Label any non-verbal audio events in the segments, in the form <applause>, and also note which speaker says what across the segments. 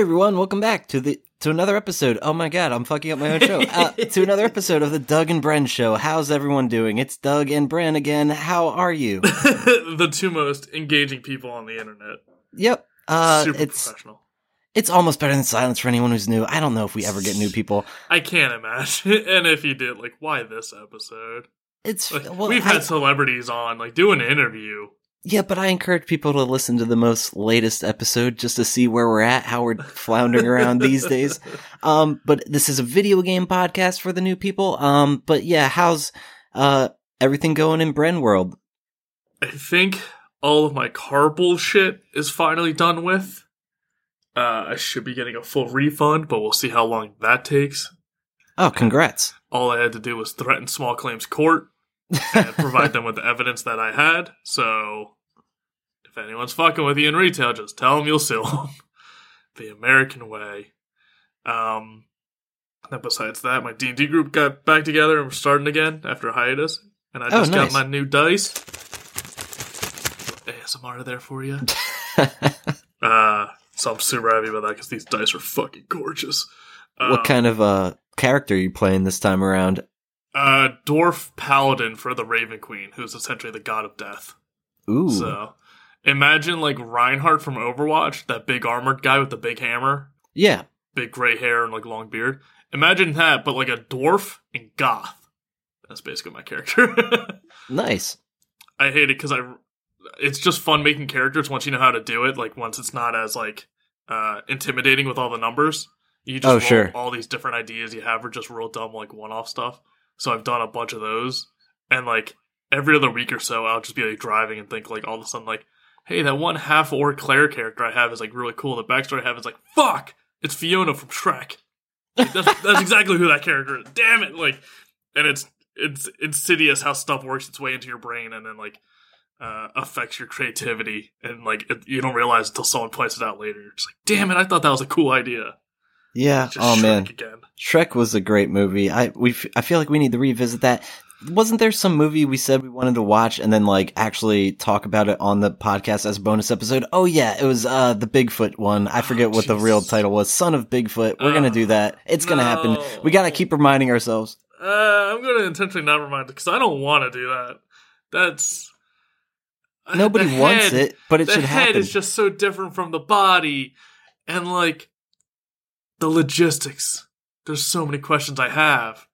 Speaker 1: Hey everyone, welcome back to the to another episode. Oh my god, I'm fucking up my own show. Uh, <laughs> to another episode of the Doug and Bren show. How's everyone doing? It's Doug and Bren again. How are you? <laughs>
Speaker 2: the two most engaging people on the internet.
Speaker 1: Yep. Uh,
Speaker 2: Super
Speaker 1: it's
Speaker 2: professional.
Speaker 1: it's almost better than silence for anyone who's new. I don't know if we ever get new people.
Speaker 2: I can't imagine. <laughs> and if you did, like, why this episode?
Speaker 1: It's
Speaker 2: Like,
Speaker 1: well,
Speaker 2: we've
Speaker 1: I-
Speaker 2: had celebrities on, like, do an interview.
Speaker 1: Yeah, but I encourage people to listen to the most latest episode just to see where we're at, how we're floundering around these days. <laughs> Um, but this is a video game podcast for the new people. Um, but yeah, how's uh everything going in Bren world?
Speaker 2: I think all of my car bullshit is finally done with. Uh, I should be getting a full refund, but we'll see how long that takes.
Speaker 1: Oh, congrats.
Speaker 2: All I had to do was threaten small claims court and provide them with the evidence that I had. So, if anyone's fucking with you in retail, just tell them you'll sue them. <laughs> the American way. Um, and besides that, my D and D group got back together and we're starting again after a hiatus. And I
Speaker 1: Oh,
Speaker 2: just
Speaker 1: nice.
Speaker 2: got my new dice. ASMR there for you. <laughs> Uh, so I'm super happy about that because these dice are fucking gorgeous.
Speaker 1: what
Speaker 2: Um,
Speaker 1: kind of uh character are you playing this time around?
Speaker 2: Uh, dwarf paladin for the Raven Queen, who's essentially the god of death.
Speaker 1: Ooh.
Speaker 2: So imagine like Reinhardt from Overwatch, that big armored guy with the big hammer,
Speaker 1: yeah.
Speaker 2: big gray hair, and like long beard. Imagine that, but like a dwarf and goth. That's basically my character. <laughs>
Speaker 1: Nice.
Speaker 2: I hate it because I. It's just fun making characters once you know how to do it. Like once it's not as like uh intimidating with all the numbers. You just
Speaker 1: Oh,
Speaker 2: roll
Speaker 1: sure.
Speaker 2: all these different ideas you have are just real dumb like one off stuff. So I've done a bunch of those, and like every other week or so, I'll just be like driving and think like all of a sudden like, hey, that one half orc Claire character I have is like really cool. The backstory I have is like, fuck, it's Fiona from Shrek. Like, that's <laughs> that's exactly who that character is. Damn it! Like, and it's it's insidious how stuff works its way into your brain and then like uh, affects your creativity and like it, you don't realize until someone points it out later. You're just like, damn it! I thought that was a cool idea.
Speaker 1: Yeah.
Speaker 2: Just
Speaker 1: oh
Speaker 2: Shrek
Speaker 1: man.
Speaker 2: again.
Speaker 1: Shrek was a great movie. I we f- I feel like we need to revisit that. Wasn't there some movie we said we wanted to watch and then like actually talk about it on the podcast as a bonus episode? Oh yeah, it was uh the Bigfoot one. I forget
Speaker 2: Oh,
Speaker 1: what the real title was. Son of Bigfoot. We're gonna
Speaker 2: Oh,
Speaker 1: do that. It's gonna happen. We gotta keep reminding ourselves.
Speaker 2: Uh, I'm gonna intentionally not remind it because I don't want to do that. That's uh,
Speaker 1: Nobody
Speaker 2: the
Speaker 1: wants it, but it
Speaker 2: the
Speaker 1: should
Speaker 2: head
Speaker 1: happen.
Speaker 2: is just so different from the body, and like the logistics. There's so many questions I have.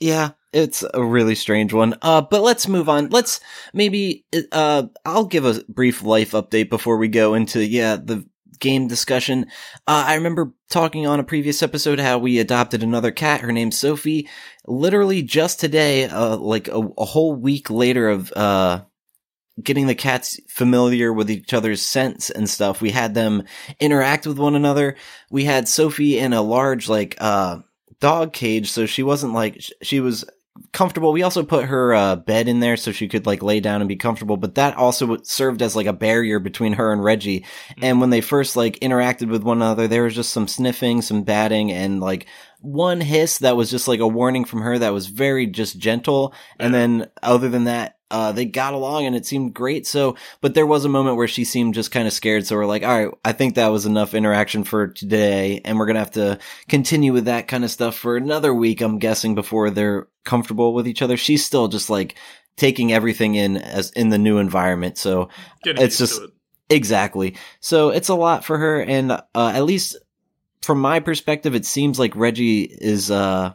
Speaker 1: Yeah, it's a really strange one. Uh, but let's move on. Let's maybe, uh, I'll give a brief life update before we go into, yeah, the game discussion. Uh, I remember talking on a previous episode how we adopted another cat. Her name's Sophie. Literally just today, uh, like a, a whole week later of, uh, getting the cats familiar with each other's scents and stuff. We had them interact with one another. We had Sophie in a large, like, uh, dog cage, so she wasn't like she was comfortable. We also put her uh, bed in there so she could like lay down and be comfortable, but that also served as like a barrier between her and Reggie. And when they first like interacted with one another, there was just some sniffing, some batting, and like one hiss that was just like a warning from her that was very just gentle. And then other than that, uh, they got along and it seemed great. So, but there was a moment where she seemed just kind of scared. So we're like, all right, I think that was enough interaction for today. And we're going to have to continue with that kind of stuff for another week, I'm guessing, before they're comfortable with each other. She's still just like taking everything in as in the new environment. So
Speaker 2: Getting
Speaker 1: It's just-
Speaker 2: it.
Speaker 1: Exactly. So it's a lot for her, and uh, at least from my perspective, it seems like Reggie is uh,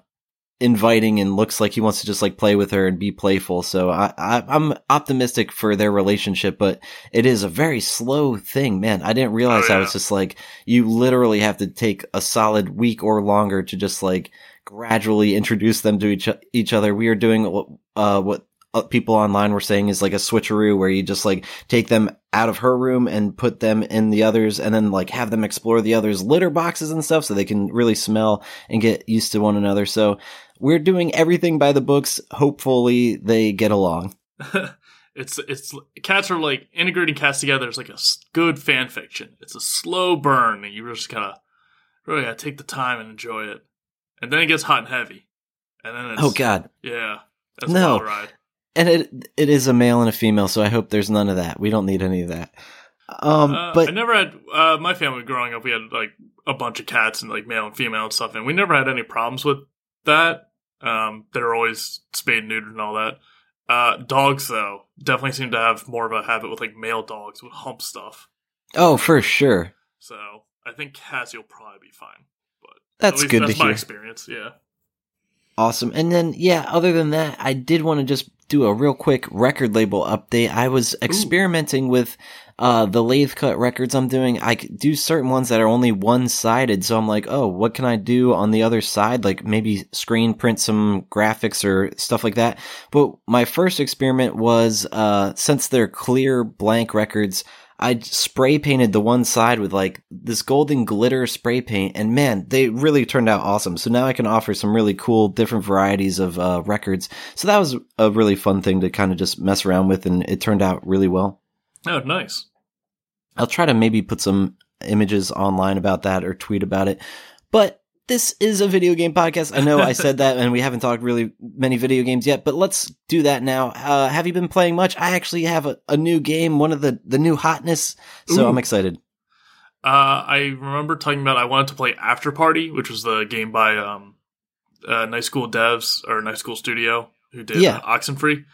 Speaker 1: inviting and looks like he wants to just like play with her and be playful. So I, I, I'm optimistic for their relationship, but it is a very slow thing, man. I didn't realize
Speaker 2: Oh, yeah.
Speaker 1: it's just like you literally have to take a solid week or longer to just like gradually introduce them to each each other. We are doing what uh, what Uh, people online were saying is like a switcheroo where you just like take them out of her room and put them in the others and then like have them explore the others litter boxes and stuff so they can really smell and get used to one another. So we're doing everything by the books. Hopefully they get along. <laughs>
Speaker 2: it's it's cats are like integrating cats together is like a good fan fiction. It's a slow burn, and you just gotta really gotta take the time and enjoy it. And then it gets hot and heavy, and then oh, it's,
Speaker 1: Oh god.
Speaker 2: yeah, that's
Speaker 1: No.
Speaker 2: A wild ride.
Speaker 1: And it it is a male and a female, so I hope there's none of that. We don't need any of that. Um,
Speaker 2: Uh,
Speaker 1: but
Speaker 2: I never had uh, my family growing up. We had like a bunch of cats and like male and female and stuff, and we never had any problems with that. Um, they were always spayed and neutered and all that. Uh, dogs though definitely seem to have more of a habit with like male dogs with hump stuff.
Speaker 1: oh, for sure.
Speaker 2: So I think Cassie will probably be fine. But
Speaker 1: That's good
Speaker 2: that's
Speaker 1: to
Speaker 2: my
Speaker 1: hear.
Speaker 2: experience. Yeah.
Speaker 1: Awesome. And then, yeah, other than that, I did want to just do a real quick record label update. I was experimenting with uh, the lathe cut records I'm doing. I do certain ones that are only one sided. So I'm like, oh, what can I do on the other side? Like maybe screen print some graphics or stuff like that. But my first experiment was uh, since they're clear blank records, I spray painted the one side with like this golden glitter spray paint, and man, they really turned out awesome. So now I can offer some really cool, different varieties of uh, records. So that was a really fun thing to kind of just mess around with, and it turned out really well.
Speaker 2: Oh, nice.
Speaker 1: I'll try to maybe put some images online about that or tweet about it. But this is a video game podcast. I know I said that and we haven't talked really many video games yet, but let's do that now. Uh, have you been playing much? I actually have a, a new game, one of the, the new hotness. So
Speaker 2: Ooh.
Speaker 1: I'm excited.
Speaker 2: Uh, I remember talking about I wanted to play After Party, which was the game by um, uh, Night School Devs or Night School Studio who did
Speaker 1: Yeah.
Speaker 2: Oxenfree.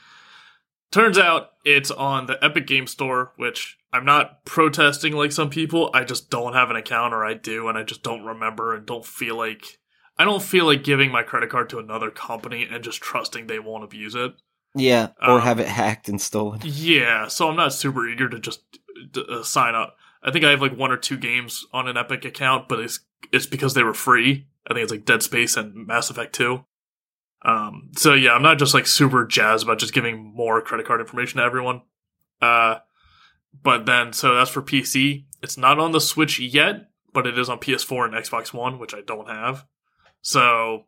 Speaker 2: Turns out it's on the Epic Game Store, which I'm not protesting like some people. I just don't have an account, or I do, and I just don't remember and don't feel like I don't feel like giving my credit card to another company and just trusting they won't abuse it.
Speaker 1: Yeah. Or
Speaker 2: Um,
Speaker 1: have it hacked and stolen.
Speaker 2: Yeah, so I'm not super eager to just uh, sign up. I think I have like one or two games on an Epic account, but it's it's because they were free. I think it's like Dead Space and Mass Effect 2. Um, so yeah, I'm not just like super jazzed about just giving more credit card information to everyone. Uh, but then so that's for PC. It's not on the Switch yet, but it is on PS4 and Xbox One, which I don't have. So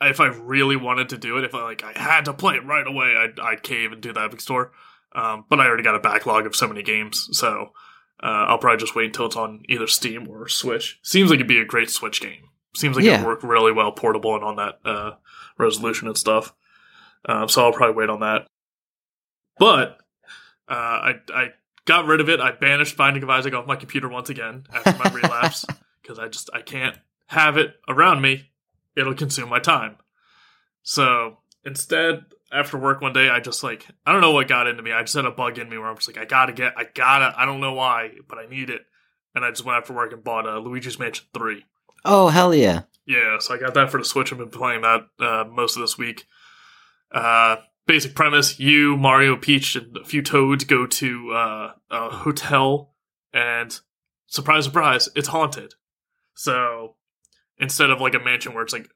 Speaker 2: if I really wanted to do it, if I like I had to play it right away, I'd I'd cave and do the Epic Store. Um, but I already got a backlog of so many games, so uh, I'll probably just wait until it's on either Steam or Switch. Seems like it'd be a great Switch game. Seems like
Speaker 1: Yeah.
Speaker 2: it'd work really well portable and on that uh, resolution and stuff. Um, so I'll probably wait on that. But uh, I I got rid of it. I banished Binding of Isaac off my computer once again after my relapse <laughs> because I just I can't have it around me. It'll consume my time. So instead, after work one day, I just like I don't know what got into me. I just had a bug in me where I'm just like I gotta get I gotta I don't know why, but I need it. And I just went after work and bought uh, Luigi's Mansion Three.
Speaker 1: Oh, hell yeah.
Speaker 2: Yeah, so I got that for the Switch. I've been playing that uh, most of this week. Uh, basic premise: you, Mario, Peach, and a few Toads go to uh, a hotel, and surprise, surprise, it's haunted. So instead of like a mansion where it's like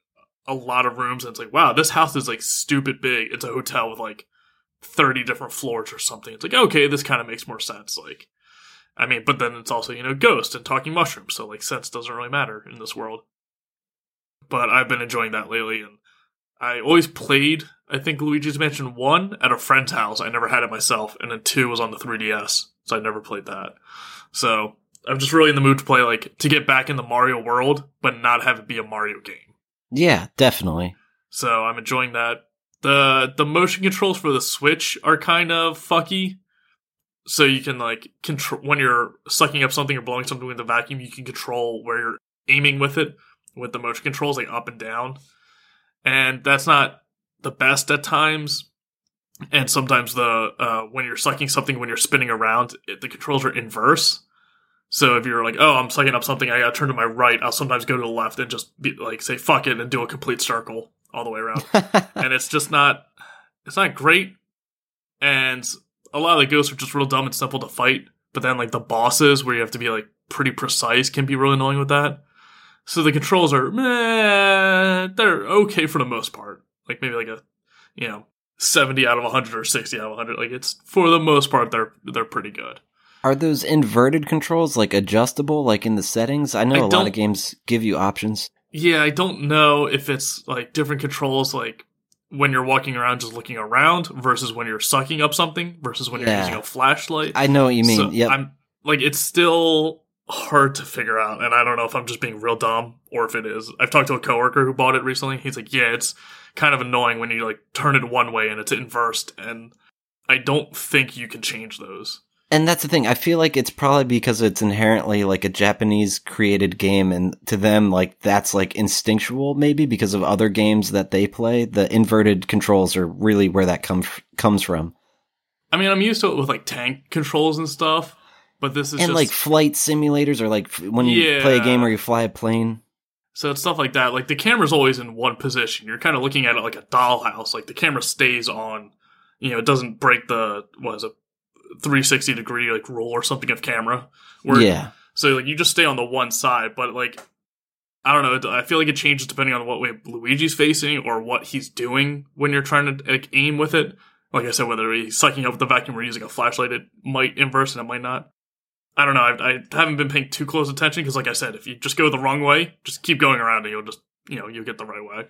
Speaker 2: a lot of rooms, and it's like, wow, this house is like stupid big. It's a hotel with like thirty different floors or something. It's like, okay, this kind of makes more sense. Like, I mean, but then it's also you know ghost and talking mushrooms, so like sense doesn't really matter in this world but I've been enjoying that lately. And I always played, I think, Luigi's Mansion 1 at a friend's house. I never had it myself. And then 2 was on the 3DS, so I never played that. So I'm just really in the mood to play, like, to get back in the Mario world, but not have it be a Mario game.
Speaker 1: Yeah, definitely.
Speaker 2: So I'm enjoying that. The the motion controls for the Switch are kind of fucky. So you can like control when you're sucking up something or blowing something with the vacuum, you can control where you're aiming with it with the motion controls, like up and down. And that's not the best at times. And sometimes the uh, when you're sucking something when you're spinning around, it, the controls are inverse. So if you're like, oh, I'm sucking up something, I gotta turn to my right. I'll sometimes go to the left and just be like, say fuck it and do a complete circle all the way around. <laughs> and it's just not, it's not great. And a lot of the ghosts are just real dumb and simple to fight. But then like the bosses where you have to be like pretty precise can be really annoying with that. So the controls are, meh, they're okay for the most part. Like maybe like a, you know, 70 out of 100 or 60 out of 100. Like it's, for the most part, they're, they're pretty good.
Speaker 1: Are those inverted controls like adjustable, like in the settings? I know
Speaker 2: I
Speaker 1: a lot of games give you options.
Speaker 2: Yeah, I don't know if it's like different controls, like when you're walking around just looking around versus when you're sucking up something versus when you're using a flashlight.
Speaker 1: I know what you mean.
Speaker 2: So
Speaker 1: yep.
Speaker 2: I'm like, it's still hard to figure out, and I don't know if I'm just being real dumb or if it is. I've talked to a coworker who bought it recently. He's like, yeah, it's kind of annoying when you like turn it one way and it's inversed, and I don't think you can change those.
Speaker 1: And that's the thing. I feel like it's probably because it's inherently like a Japanese created game and to them like that's like instinctual maybe because of other games that they play. The inverted controls are really where that comes comes from.
Speaker 2: I mean, I'm used to it with like tank controls and stuff, but this is
Speaker 1: and
Speaker 2: just,
Speaker 1: like flight simulators or like f- when you play a game
Speaker 2: Yeah.
Speaker 1: where you fly a plane.
Speaker 2: So it's stuff like that. Like the camera's always in one position. You're kind of looking at it like a dollhouse. Like the camera stays on. You know, it doesn't break the what is it, 360 degree like roll or something of camera. Where,
Speaker 1: yeah.
Speaker 2: So like you just stay on the one side, but like I don't know. I feel like it changes depending on what way Luigi's facing or what he's doing when you're trying to like aim with it. Like I said, whether he's sucking up with the vacuum or using a flashlight, it might inverse and it might not. I don't know. I, I haven't been paying too close attention because, like I said, if you just go the wrong way, just keep going around and you'll just you know you'll get the right way.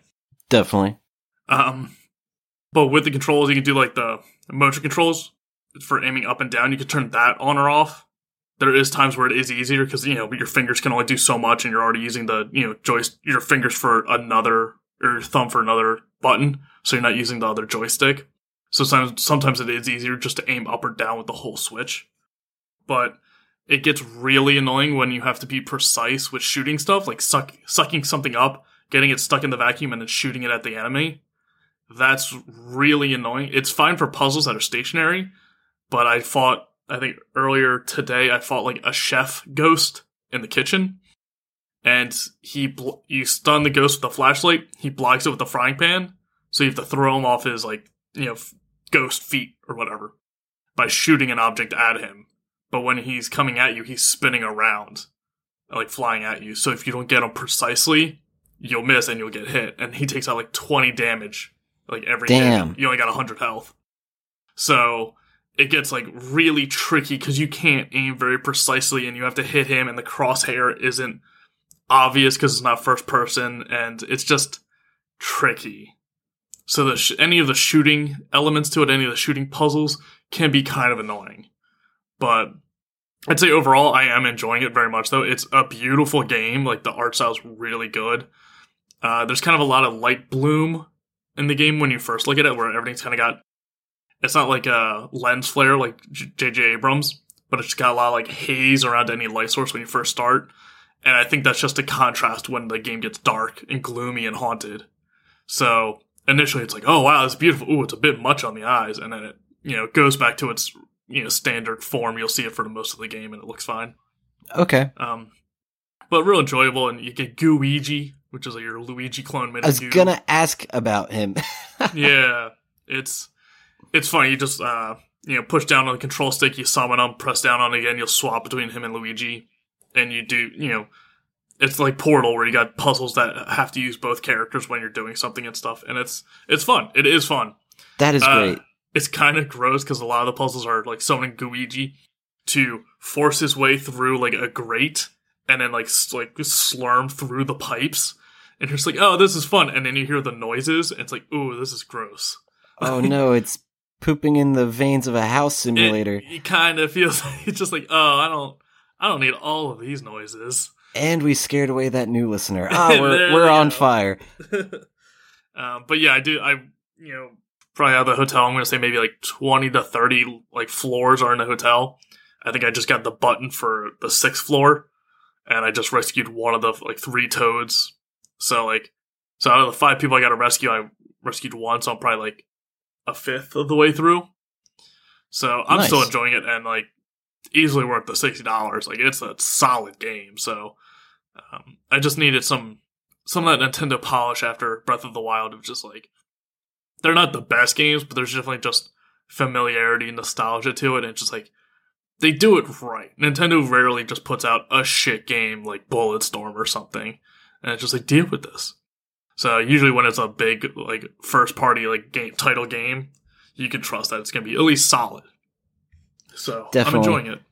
Speaker 1: Definitely.
Speaker 2: Um, but with the controls, you can do like the motion controls for aiming up and down. You can turn that on or off. There is times where it is easier because you know your fingers can only do so much, and you're already using the you know joyst your fingers for another or your thumb for another button, so you're not using the other joystick. So sometimes sometimes it is easier just to aim up or down with the whole switch. But it gets really annoying when you have to be precise with shooting stuff, like suck, sucking something up, getting it stuck in the vacuum, and then shooting it at the enemy. That's really annoying. It's fine for puzzles that are stationary, but I fought, I think earlier today, I fought like a chef ghost in the kitchen. And he, bl- you stun the ghost with a flashlight, he blocks it with a frying pan, so you have to throw him off his, like, you know, f- ghost feet or whatever by shooting an object at him. But when he's coming at you, he's spinning around, like flying at you. So if you don't get him precisely, you'll miss and you'll get hit. And he takes out like 20 damage, like every.
Speaker 1: Damn.
Speaker 2: You only got 100 health. So it gets like really tricky because you can't aim very precisely and you have to hit him, and the crosshair isn't obvious because it's not first person, and it's just tricky. So the sh- any of the shooting elements to it, any of the shooting puzzles can be kind of annoying. But I'd say overall, I am enjoying it very much. Though it's a beautiful game, like the art style's really good. Uh, there's kind of a lot of light bloom in the game when you first look at it, where everything's kind of got. It's not like a lens flare like J.J. Abrams, but it's got a lot of like haze around any light source when you first start. And I think that's just a contrast when the game gets dark and gloomy and haunted. So initially it's like, oh wow, it's beautiful. Ooh, it's a bit much on the eyes, and then it you know goes back to its you know standard form. You'll see it for the most of the game, and it looks fine.
Speaker 1: Okay.
Speaker 2: Um, but real enjoyable, and you get Gooigi, which is like your Luigi clone made
Speaker 1: I was gonna ask about him. <laughs>
Speaker 2: yeah, it's it's funny. You just uh you know push down on the control stick, you summon him, press down on it again, you'll swap between him and Luigi, and you do you know. It's like Portal, where you got puzzles that have to use both characters when you're doing something and stuff, and it's it's fun. It is fun.
Speaker 1: that is
Speaker 2: Uh,
Speaker 1: great.
Speaker 2: It's kind of gross because a lot of the puzzles are like summoning Gooigi to force his way through like a grate and then like s- like slurm through the pipes. And you're just like, oh, this is fun. And then you hear the noises, and it's like, ooh, this is gross.
Speaker 1: Oh <laughs> no, it's pooping in the veins of a house simulator.
Speaker 2: It, it kind of feels <laughs> like it's just like, oh, I don't, I don't need all of these noises.
Speaker 1: and we scared away that new listener. <laughs> Ah, we're we're on
Speaker 2: go.
Speaker 1: fire.
Speaker 2: um, <laughs> but yeah, I do. I you know probably out of the hotel, I'm going to say maybe like twenty to thirty like floors are in the hotel. I think I just got the button for the sixth floor, and I just rescued one of the like three toads. So like, so out of the five people I got to rescue, I rescued one. So I'm probably like a fifth of the way through. So I'm still enjoying it, and like easily worth the sixty dollars. Like it's a solid game. So um, I just needed some some of that Nintendo polish after Breath of the Wild of just like they're not the best games, but there's definitely just familiarity and nostalgia to it, and it's just like they do it right. Nintendo rarely just puts out a shit game like Bulletstorm or something, and it's just like deal with this. So usually when it's a big like first party like game title game, you can trust that it's gonna be at least solid. So
Speaker 1: Definitely.
Speaker 2: I'm enjoying it.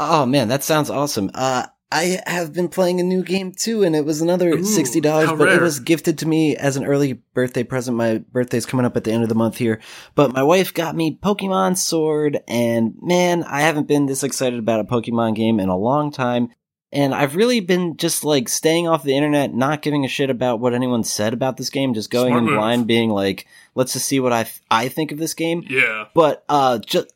Speaker 1: Oh man, that sounds awesome. Uh, I have been playing a new game too, and it was another
Speaker 2: Ooh,
Speaker 1: sixty dollars, but it was gifted to me as an early birthday present. My birthday's coming up at the end of the month here, but my wife got me Pokemon Sword, and man, I haven't been this excited about a Pokemon game in a long time. And I've really been just like staying off the internet, not giving a shit about what anyone said about this game, just going
Speaker 2: Smart
Speaker 1: in blind, being like, let's just see what I, th- I think of this game.
Speaker 2: Yeah.
Speaker 1: But uh, just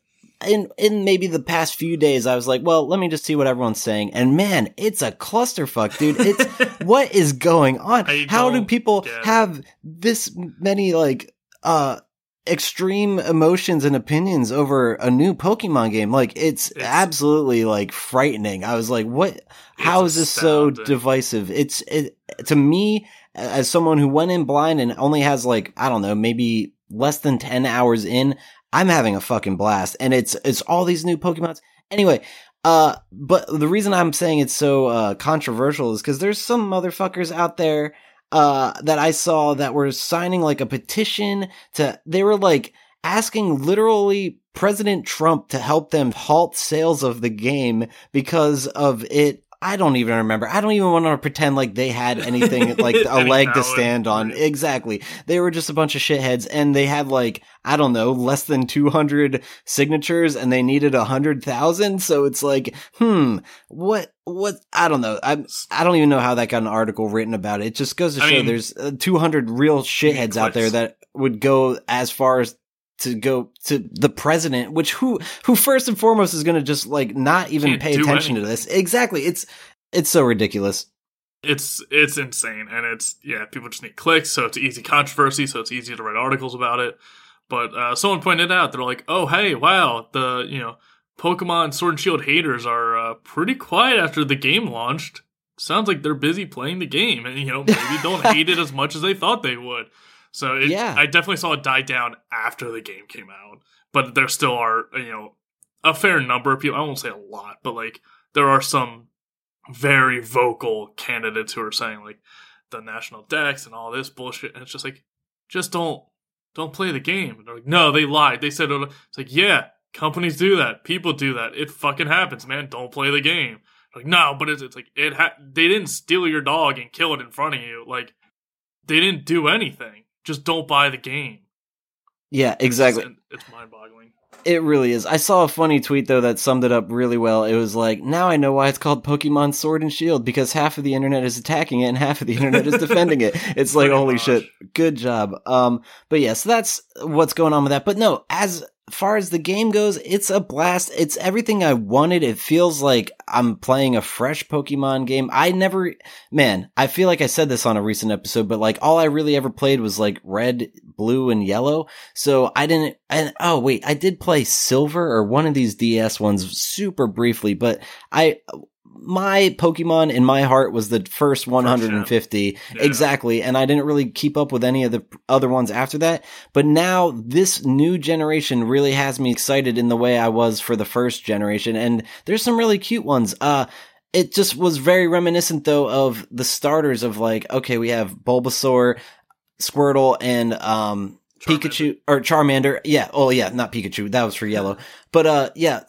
Speaker 1: in in maybe the past few days, I was like, well, let me just see what everyone's saying, and man, it's a clusterfuck, dude. It's <laughs> what is going on?
Speaker 2: I
Speaker 1: How do people have this many like uh extreme emotions and opinions over a new Pokemon game? Like, it's,
Speaker 2: It's-
Speaker 1: absolutely like frightening. I was like, what? How is this so divisive? It's it to me as someone who went in blind and only has like I don't know maybe less than ten hours in. I'm having a fucking blast, and it's it's all these new Pokemons. Anyway, uh, but the reason I'm saying it's so uh controversial is because there's some motherfuckers out there uh that I saw that were signing like a petition to. They were like asking literally President Trump to help them halt sales of the game because of it. I don't even remember. I don't even want to pretend like they had <laughs> anything like a
Speaker 2: Any
Speaker 1: leg to stand on.
Speaker 2: right.
Speaker 1: Exactly. They were just a bunch of shitheads and they had like, I don't know, less than 200 signatures and they needed a hundred thousand. So it's like, hmm, what, what, I don't know. I, I don't even know how that got an article written about it. It just goes to
Speaker 2: I
Speaker 1: show
Speaker 2: mean-
Speaker 1: there's uh, 200 real shitheads out there that would go as far as to go to the president, which who who first and foremost is going to just like not even
Speaker 2: Can't
Speaker 1: pay attention to this. Exactly, it's it's so ridiculous.
Speaker 2: it's it's insane and it's yeah people just need clicks so it's easy controversy so it's easy to write articles about it. But uh, someone pointed out they're like oh hey wow the you know pokemon sword and shield haters are uh, pretty quiet after the game launched. Sounds like they're busy playing the game and you know maybe don't <laughs> hate it as much as they thought they would so it,
Speaker 1: Yeah.
Speaker 2: i definitely saw it die down after the game came out but there still are you know a fair number of people i won't say a lot but like there are some very vocal candidates who are saying like the National Dex and all this bullshit and it's just like just don't don't play the game. And they're like no they lied. They said it's like yeah companies do that. People do that. It fucking happens man. Don't play the game. Like no but it's, it's like it ha- they didn't steal your dog and kill it in front of you. Like they didn't do anything just don't buy the game
Speaker 1: Yeah, exactly.
Speaker 2: it's, it's mind-boggling
Speaker 1: It really is. I saw a funny tweet though that summed it up really well. It was like, now I know why it's called Pokemon Sword and Shield because half of the internet is attacking it and half of the internet is defending it. <laughs> It's like, holy
Speaker 2: much.
Speaker 1: shit, good job. Um, but yes, so that's what's going on with that. But no, as far as the game goes, it's a blast. It's everything I wanted. It feels like I'm playing a fresh Pokemon game. I never, man, I feel like I said this on a recent episode, but like all I really ever played was like red, blue, and yellow. So I didn't, and oh wait, I did play silver or one of these DS ones super briefly, but I, my Pokemon in my heart was the first 150
Speaker 2: Yeah.
Speaker 1: exactly, and I didn't really keep up with any of the other ones after that. But now this new generation really has me excited in the way I was for the first generation, and there's some really cute ones. Uh, it just was very reminiscent though of the starters of like, okay, we have Bulbasaur, Squirtle, and um
Speaker 2: Charmander.
Speaker 1: Pikachu or Charmander. Yeah. Oh yeah, not Pikachu. That was for yellow. But uh yeah,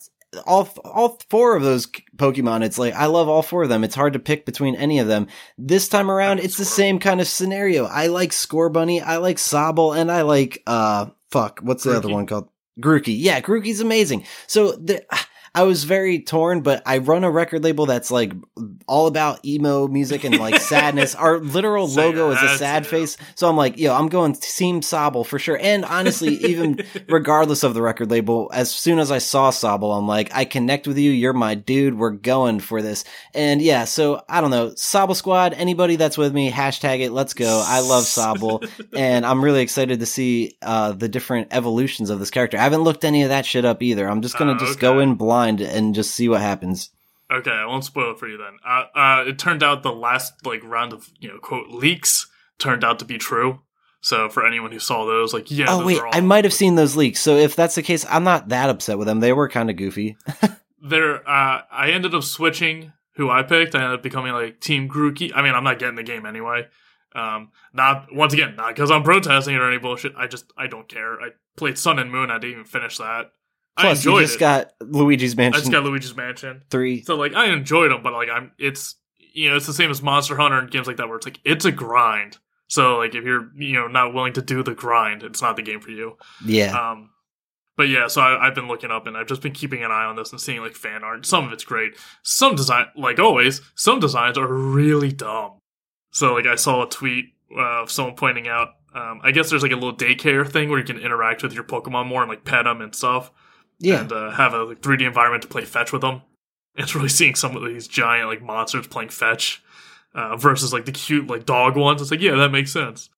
Speaker 1: all all four of those Pokemon, it's like I love all four of them. It's hard to pick between any of them. This time around, it's the same kind of scenario. I like Scorbunny, I like Sobble, and I like uh fuck, what's the other one called? Grookey. Yeah, Grookey's amazing. So the I was very torn, but I run a record label that's like all about emo music and like <laughs> sadness. Our literal
Speaker 2: Say
Speaker 1: logo is a sad face. So I'm like, yo, I'm going Team Sobble for sure. And honestly, even <laughs> regardless of the record label, as soon as I saw Sobble, I'm like, I connect with you. You're my dude. We're going for this. And yeah, so I don't know. Sobble Squad, anybody that's with me, hashtag it. Let's go. I love Sobble. <laughs> and I'm really excited to see uh, the different evolutions of this character. I haven't looked any of that shit up either. I'm just gonna
Speaker 2: Oh,
Speaker 1: just go in blind and just see what happens.
Speaker 2: Okay, I won't spoil it for you then. Uh, uh, it turned out the last like round of you know quote leaks turned out to be true. So for anyone who saw those, like yeah,
Speaker 1: oh
Speaker 2: those
Speaker 1: wait,
Speaker 2: are all,
Speaker 1: I might have seen those leaks. So if that's the case, I'm not that upset with them. They were kind of goofy. <laughs>
Speaker 2: There, uh, I ended up switching who I picked. I ended up becoming like Team Grookey. I mean, I'm not getting the game anyway. Um, not once again, not because I'm protesting it or any bullshit. I just I don't care. I played Sun and Moon. I didn't even finish that. I
Speaker 1: Plus, you just
Speaker 2: it.
Speaker 1: got Luigi's Mansion.
Speaker 2: I just got Luigi's Mansion.
Speaker 1: three.
Speaker 2: So like I enjoyed them, but like I'm it's you know it's the same as Monster Hunter and games like that where it's like it's a grind. So like if you're you know not willing to do the grind, it's not the game for you.
Speaker 1: Yeah,
Speaker 2: Um, but yeah, so I, I've been looking up and I've just been keeping an eye on this and seeing like fan art. Some of it's great. Some design, like always, some designs are really dumb. So like I saw a tweet uh, of someone pointing out. Um, I guess there's like a little daycare thing where you can interact with your Pokemon more and like pet them and stuff.
Speaker 1: Yeah.
Speaker 2: and uh, have a like, 3D environment to play fetch with them. It's really seeing some of these giant like monsters playing fetch uh, versus like the cute like dog ones. It's like yeah, that makes sense.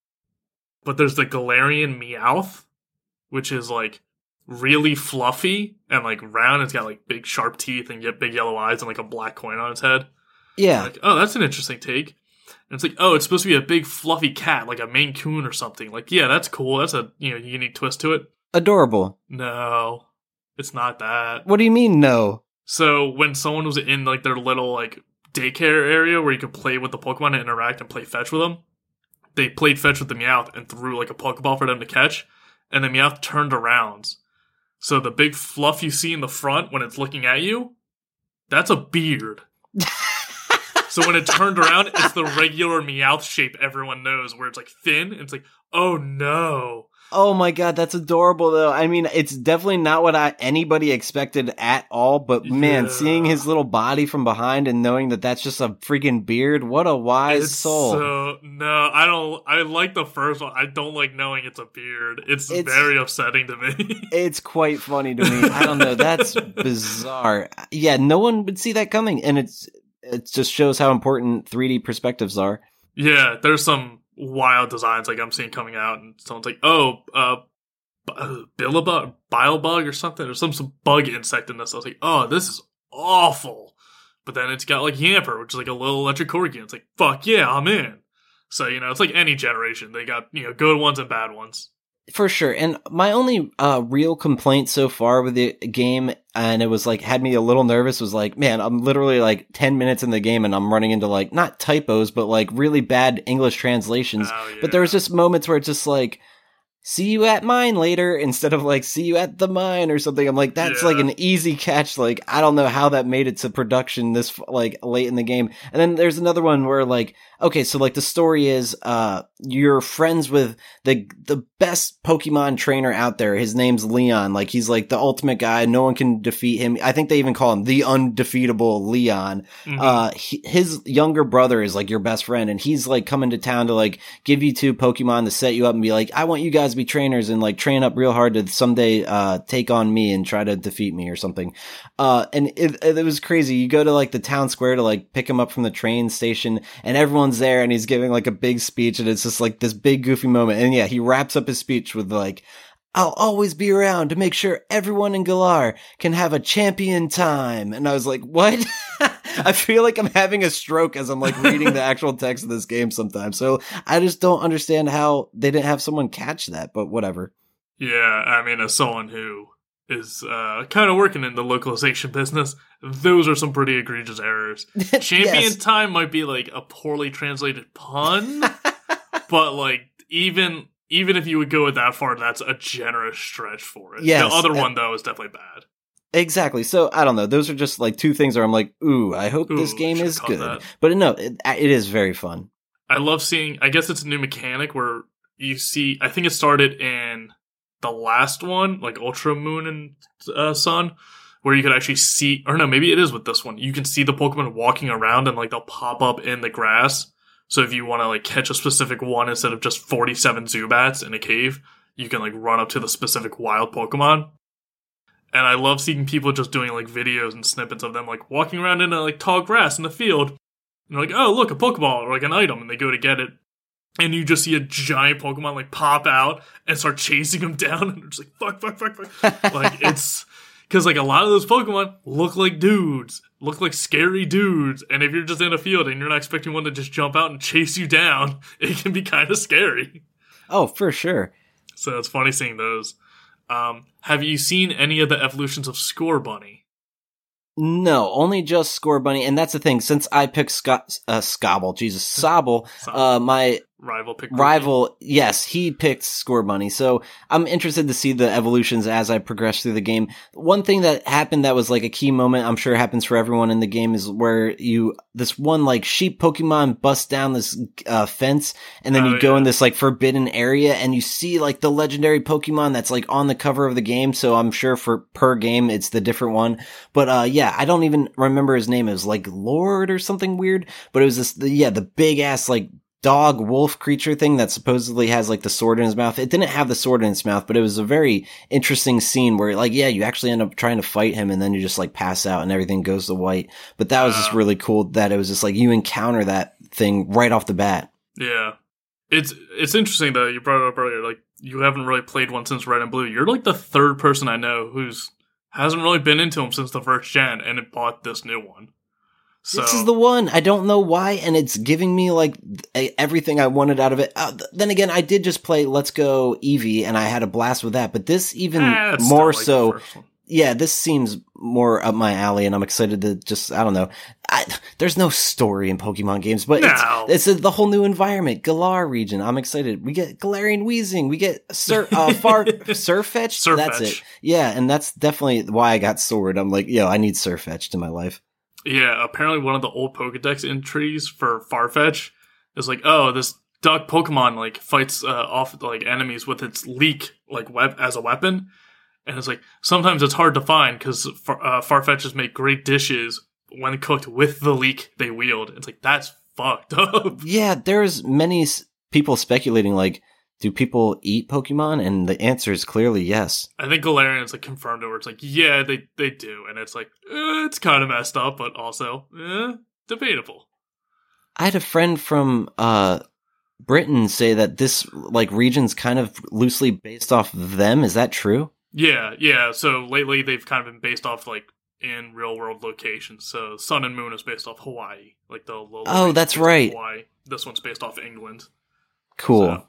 Speaker 2: But there's the Galarian Meowth, which is like really fluffy and like round. It's got like big sharp teeth and yet big yellow eyes and like a black coin on its head.
Speaker 1: yeah.
Speaker 2: Like, oh, that's an interesting take. And it's like, oh, it's supposed to be a big fluffy cat, like a Maine Coon or something. Like, yeah, that's cool. That's a you know unique twist to it.
Speaker 1: Adorable.
Speaker 2: No, it's not that.
Speaker 1: What do you mean, no?
Speaker 2: So when someone was in like their little like daycare area where you could play with the Pokemon and interact and play fetch with them, they played fetch with the Meowth and threw like a Pokeball for them to catch, and the Meowth turned around. So the big fluff you see in the front when it's looking at you, that's a beard. <laughs> so when it turned around, it's the regular Meowth shape everyone knows, where it's like thin. And it's like, oh no.
Speaker 1: Oh my god, that's adorable though. I mean, it's definitely not what I anybody expected at all, but man,
Speaker 2: Yeah.
Speaker 1: seeing his little body from behind and knowing that that's just a freaking beard, what a wise
Speaker 2: It's
Speaker 1: soul.
Speaker 2: So no, I don't. I like the first one. I don't like knowing it's a beard. It's,
Speaker 1: It's-
Speaker 2: very upsetting to me. <laughs>
Speaker 1: it's quite funny to me. I don't know, that's <laughs> bizarre. Yeah, no one would see that coming and it's it just shows how important 3D perspectives are.
Speaker 2: yeah, there's some wild designs like I'm seeing coming out, and someone's like, "Oh, uh, uh Billabug, bile bug, or something, or some some bug insect in this." I was like, "Oh, this is awful." But then it's got like Yamper, which is like a little electric corgi. It's like, "Fuck yeah, I'm in." So you know, it's like any generation. They got you know good ones and bad ones.
Speaker 1: For sure. And my only uh, real complaint so far with the game, and it was like had me a little nervous, was like, man, I'm literally like 10 minutes in the game and I'm running into like not typos, but like really bad English translations.
Speaker 2: Oh, yeah.
Speaker 1: But there was just moments where it's just like, see you at mine later instead of like see you at the mine or something. I'm like, that's
Speaker 2: Yeah.
Speaker 1: like an easy catch. Like, I don't know how that made it to production this like late in the game. And then there's another one where like, okay, so like the story is, uh, you're friends with the, the best Pokemon trainer out there. His name's Leon. Like, he's like the ultimate guy. No one can defeat him. I think they even call him the undefeatable Leon
Speaker 2: Mhm.
Speaker 1: uh he, his younger brother is like your best friend and he's like coming to town to like give you two pokemon to set you up and be like i want you guys be trainers and like train up real hard to someday uh take on me and try to defeat me or something. Uh and it, it was crazy. You go to like the town square to like pick him up from the train station and everyone's there and he's giving like a big speech and it's just like this big goofy moment. And yeah he wraps up his speech with like I'll always be around to make sure everyone in Galar can have a champion time. And I was like, what? <laughs> I feel like I'm having a stroke as I'm like reading the actual text of this game sometimes. So I just don't understand how they didn't have someone catch that, but whatever.
Speaker 2: Yeah, I mean, as someone who is uh, kind of working in the localization business, those are some pretty egregious errors. <laughs> Champion
Speaker 1: Yes.
Speaker 2: time might be like a poorly translated pun, <laughs> but like even even if you would go that far, that's a generous stretch for it.
Speaker 1: Yes,
Speaker 2: the other one though is definitely bad.
Speaker 1: Exactly. So I don't know. Those are just like two things where I'm like, ooh, I hope this game is good.
Speaker 2: that.
Speaker 1: But no, it, it is very fun.
Speaker 2: I love seeing. I guess it's a new mechanic where you see. I think it started in the last one, like Ultra Moon and uh, Sun, where you could actually see. Or no, maybe it is with this one. You can see the Pokemon walking around and like they'll pop up in the grass. So if you want to like catch a specific one instead of just forty-seven Zubats in a cave, you can like run up to the specific wild Pokemon. And I love seeing people just doing like videos and snippets of them like walking around in a like tall grass in the field and they're like, oh, look, a Pokeball or like an item. And they go to get it. And you just see a giant Pokemon like pop out and start chasing them <laughs> down. And they're just like, fuck, fuck, fuck, fuck. <laughs> like, it's because like a lot of those Pokemon look like dudes, look like scary dudes. And if you're just in a field and you're not expecting one to just jump out and chase you down, <laughs> it can be kind of scary.
Speaker 1: Oh, for sure.
Speaker 2: So it's funny seeing those. Um, have you seen any of the evolutions of Scorbunny?
Speaker 1: No, only just Scorbunny. And that's the thing. Since I picked Scott, uh, Scobble, Jesus, Sobble, uh, my
Speaker 2: Rival pick
Speaker 1: rival, yes, he picked Scorbunny. So I'm interested to see the evolutions as I progress through the game. One thing that happened that was like a key moment, I'm sure happens for everyone in the game is where you, this one like sheep Pokemon busts down this, uh, fence and then
Speaker 2: Oh,
Speaker 1: you go
Speaker 2: yeah.
Speaker 1: in this like forbidden area and you see like the legendary Pokemon that's like on the cover of the game. So I'm sure for per game, it's the different one. But, uh, yeah, I don't even remember his name. It was like Lord or something weird, but it was this, the, yeah, the big ass like dog wolf creature thing that supposedly has like the sword in his mouth. It didn't have the sword in its mouth, but it was a very interesting scene where like, yeah, you actually end up trying to fight him and then you just like pass out and everything goes to white. But that was just really cool that it was just like you encounter that thing right off the bat.
Speaker 2: Yeah. It's it's interesting though, you brought it up earlier, like you haven't really played one since Red and Blue. You're like the third person I know who's hasn't really been into them since the first gen and it bought this new one. So
Speaker 1: This is the one. I don't know why, and it's giving me like th- everything I wanted out of it. Uh, th- then again, I did just play Let's Go Eevee, and I had a blast with that. But this even
Speaker 2: eh,
Speaker 1: more
Speaker 2: like
Speaker 1: so,
Speaker 2: the first one.
Speaker 1: yeah, this seems more up my alley, and I'm excited to just I don't know. I, there's no story in Pokemon games, but
Speaker 2: No.
Speaker 1: it's it's a, the whole new environment, Galar region. I'm excited. We get Galarian Weezing, we get Sir uh, <laughs> Far Surfetch. That's it. Yeah, and that's definitely why I got Sword. I'm like, yo, I need Surfetch in my life.
Speaker 2: Yeah, apparently one of the old Pokedex entries for Farfetch is like, oh, this duck Pokemon like fights uh, off like enemies with its leek like web as a weapon, and it's like sometimes it's hard to find because far- uh, Farfetches make great dishes when cooked with the leek they wield. It's like that's fucked <laughs> up.
Speaker 1: Yeah, there's many s- people speculating like, do people eat Pokemon? And the answer is clearly yes.
Speaker 2: I think Galarian's like confirmed it where it's like, yeah, they they do, and it's like eh, it's kind of messed up, but also eh, debatable.
Speaker 1: I had a friend from uh Britain say that this like region's kind of loosely based off of them. Is that true?
Speaker 2: Yeah, yeah. So lately they've kind of been based off like in real world locations. So Sun and Moon is based off Hawaii, like the
Speaker 1: Oh, that's right.
Speaker 2: Hawaii. This one's based off England.
Speaker 1: Cool.
Speaker 2: So,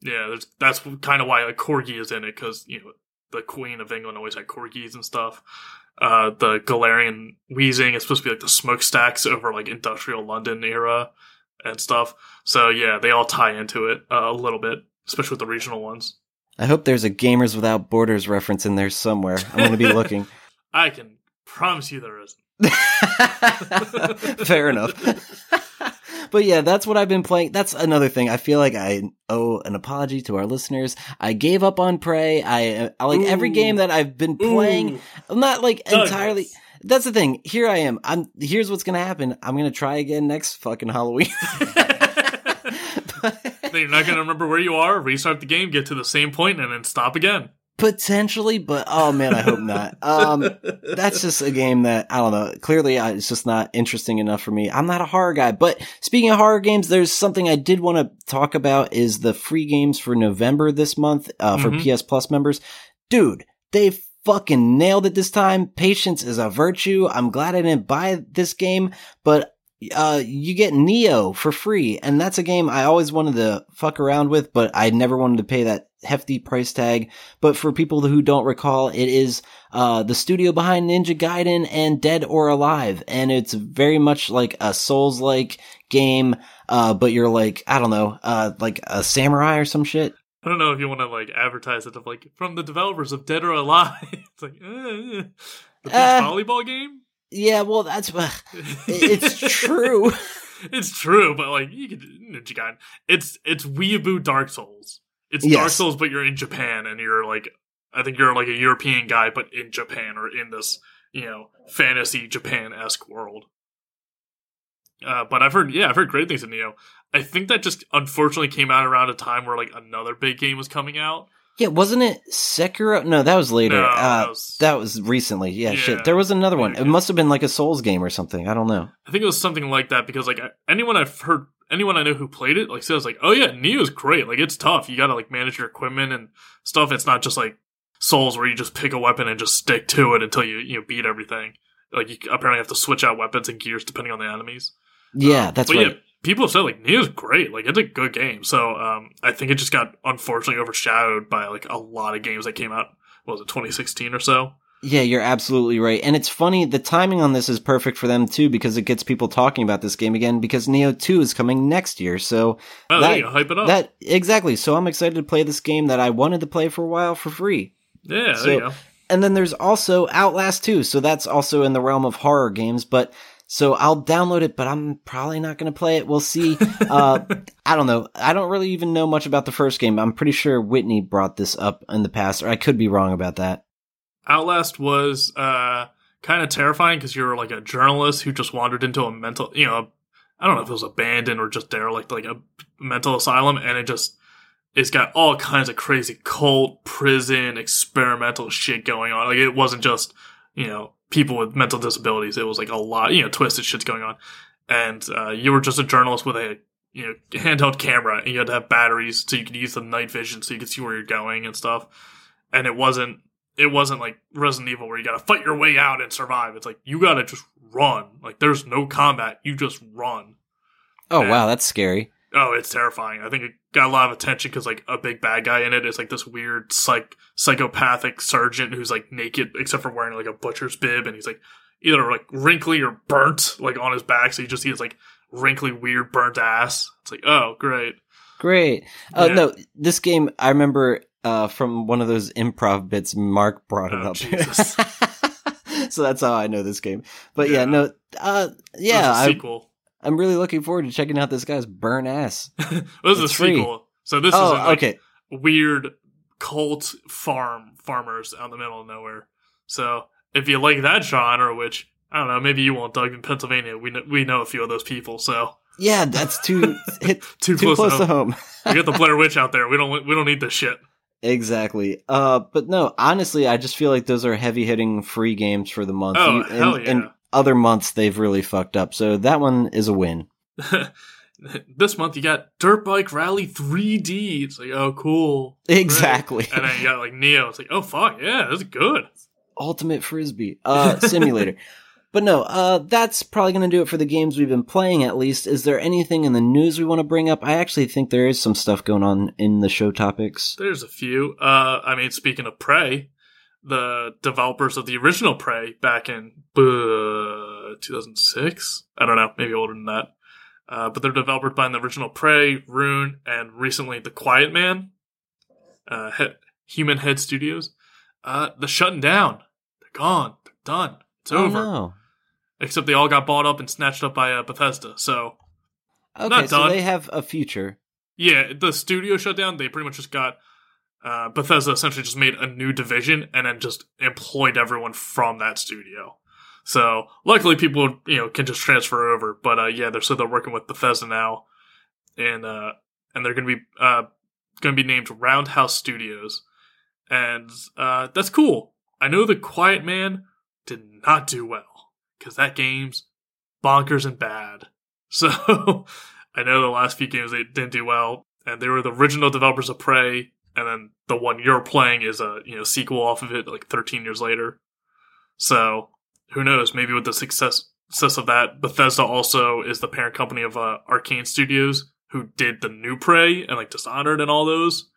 Speaker 2: yeah, there's, that's kind of why like Corgi is in it because you know the Queen of England always had corgis and stuff. Uh, the Galarian Weezing is supposed to be like the smokestacks over like industrial London era and stuff. So yeah, they all tie into it uh, a little bit, especially with the regional ones.
Speaker 1: I hope there's a Gamers Without Borders reference in there somewhere. I'm going to be <laughs> looking.
Speaker 2: I can promise you there isn't. <laughs>
Speaker 1: Fair enough. <laughs> but yeah, that's what I've been playing. That's another thing. I feel like I owe an apology to our listeners. I gave up on Prey. I, I like every game that I've been playing.
Speaker 2: Ooh,
Speaker 1: I'm not like
Speaker 2: Douglas.
Speaker 1: entirely. That's the thing. Here I am. I'm. Here's what's gonna happen. I'm gonna try again next fucking Halloween. <laughs> <laughs>
Speaker 2: Then You're not gonna remember where you are. Restart the game, get to the same point, and then stop again.
Speaker 1: Potentially, but oh man, I hope not. Um, that's just a game that I don't know. Clearly, uh, it's just not interesting enough for me. I'm not a horror guy. But speaking of horror games, there's something I did want to talk about is the free games for November this month uh, for
Speaker 2: Mhm.
Speaker 1: PS Plus members. Dude, they fucking nailed it this time. Patience is a virtue. I'm glad I didn't buy this game, but uh, you get Nioh for free, and that's a game I always wanted to fuck around with, but I never wanted to pay that hefty price tag. But for people who don't recall, it is uh, the studio behind Ninja Gaiden and Dead or Alive, and it's very much like a Souls-like game, uh, but you're like I don't know, uh, like a samurai or some shit.
Speaker 2: I don't know if you want to like advertise it of like from the developers of Dead or Alive. <laughs> it's like uh, the beach
Speaker 1: Uh,
Speaker 2: volleyball game.
Speaker 1: Yeah, well, that's <laughs> it's true. <laughs>
Speaker 2: it's true, but like you could Ninja Gaiden. It's it's Weeaboo Dark Souls. It's Dark Souls, but you're in Japan and you're like I think you're like a European guy, but in Japan or in this you know fantasy Japan esque world. Uh, but I've heard, yeah, I've heard great things of Nioh. I think that just unfortunately came out around a time where like another big game was coming out.
Speaker 1: Yeah, wasn't it Sekiro? No, that was later.
Speaker 2: No,
Speaker 1: uh,
Speaker 2: that was-
Speaker 1: that was recently. Yeah,
Speaker 2: Yeah.
Speaker 1: shit. There was another one. It must have been like a Souls game or something. I don't know.
Speaker 2: I think it was something like that because like anyone I've heard, anyone I know who played it, like says like, oh yeah, Nioh's great. Like it's tough. You got to like manage your equipment and stuff. It's not just like Souls where you just pick a weapon and just stick to it until you you know, beat everything. Like you apparently have to switch out weapons and gears depending on the enemies.
Speaker 1: Yeah,
Speaker 2: Um,
Speaker 1: that's right.
Speaker 2: Yeah, people have said like Nioh's great. Like it's a good game. So um, I think it just got unfortunately overshadowed by like a lot of games that came out. what was it 2016 or so?
Speaker 1: Yeah, you're absolutely right. And it's funny, the timing on this is perfect for them too, because it gets people talking about this game again, because Neo 2 is coming next year. So
Speaker 2: Oh,
Speaker 1: That-.
Speaker 2: Hype it up.
Speaker 1: that, exactly. So I'm excited to play this game that I wanted to play for a while for free.
Speaker 2: yeah, there
Speaker 1: so-
Speaker 2: you go.
Speaker 1: And then there's also Outlast 2. So that's also in the realm of horror games, but so I'll download it, but I'm probably not going to play it. We'll see. <laughs> Uh, I don't know. I don't really even know much about the first game. I'm pretty sure Whitney brought this up in the past, or I could be wrong about that.
Speaker 2: Outlast was uh, kind of terrifying because you're like a journalist who just wandered into a mental, you know, I don't know if it was abandoned or just derelict, like a mental asylum, and it just it's got all kinds of crazy cult, prison, experimental shit going on. Like it wasn't just you know people with mental disabilities. It was like a lot, you know, twisted shit's going on. And uh, you were just a journalist with a you know handheld camera, and you had to have batteries so you could use the night vision so you could see where you're going and stuff. And it wasn't it wasn't like Resident Evil where you gotta fight your way out and survive. It's like you gotta just run. Like there's no combat. You just run.
Speaker 1: Oh
Speaker 2: And-
Speaker 1: wow, that's scary.
Speaker 2: Oh, it's terrifying. I think it got a lot of attention because like a big bad guy in it is like this weird psych psychopathic surgeon who's like naked except for wearing like a butcher's bib and he's like either like wrinkly or burnt like on his back so you just see his like wrinkly weird burnt ass. It's like oh great.
Speaker 1: Great. Uh,
Speaker 2: Yeah.
Speaker 1: No, this game I remember uh, from one of those improv bits. Mark brought it
Speaker 2: Oh,
Speaker 1: up, <laughs> so that's how I know this game. But yeah,
Speaker 2: Yeah.
Speaker 1: no, uh, yeah, I,
Speaker 2: sequel.
Speaker 1: I'm really looking forward to checking out this guy's burn ass. <laughs>
Speaker 2: it was a
Speaker 1: free.
Speaker 2: sequel. So this is
Speaker 1: oh,
Speaker 2: in, like,
Speaker 1: okay.
Speaker 2: weird cult farm farmers out in the middle of nowhere. So if you like that genre, which I don't know, maybe you won't, Doug. In Pennsylvania, we know, we know a few of those people. So
Speaker 1: Yeah, that's too <laughs> hit
Speaker 2: too,
Speaker 1: too
Speaker 2: close,
Speaker 1: close
Speaker 2: to
Speaker 1: to
Speaker 2: home.
Speaker 1: home.
Speaker 2: we got the Blair Witch out there. We don't we don't need this shit.
Speaker 1: Exactly. Uh, but no, honestly, I just feel like those are heavy hitting free games for the month.
Speaker 2: Oh
Speaker 1: You-
Speaker 2: hell yeah!
Speaker 1: and other months they've really fucked up. So that one is a win. <laughs>
Speaker 2: this month you got Dirt Bike Rally 3D. It's like oh cool.
Speaker 1: Exactly.
Speaker 2: And then you got like Nioh. It's like oh fuck yeah, that's good.
Speaker 1: Ultimate Frisbee uh, simulator. <laughs> but no, uh, that's probably going to do it for the games we've been playing. At least, is there anything in the news we want to bring up? I actually think there is some stuff going on in the show topics.
Speaker 2: There's a few. Uh, I mean, speaking of Prey, the developers of the original Prey back in uh, 2006, I don't know, maybe older than that. Uh, but they're developed by the original Prey, Rune, and recently The Quiet Man, uh, he- Human Head Studios. Uh, they're shutting down. They're gone. They're done. It's
Speaker 1: Oh,
Speaker 2: over.
Speaker 1: no.
Speaker 2: Except they all got bought up and snatched up by uh, Bethesda. So
Speaker 1: Okay,
Speaker 2: Not
Speaker 1: so
Speaker 2: done.
Speaker 1: they have a future.
Speaker 2: Yeah, the studio shut down. They pretty much just got uh, Bethesda essentially just made a new division and then just employed everyone from that studio. So luckily, people you know can just transfer over. But uh, yeah, they're so they're working with Bethesda now, and uh, and they're going to be uh, going to be named Roundhouse Studios, and uh, that's cool. I know the Quiet Man did not do well because that game's bonkers and bad. <laughs> So I know the last few games they didn't do well, and they were the original developers of Prey, and then the one you're playing is a you know sequel off of it, like 13 years later. So who knows? Maybe with the success success of that, Bethesda also is the parent company of uh, Arkane Studios, who did the new Prey and like Dishonored and all those.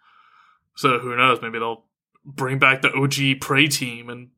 Speaker 2: So who knows? Maybe they'll bring back the OG Prey team and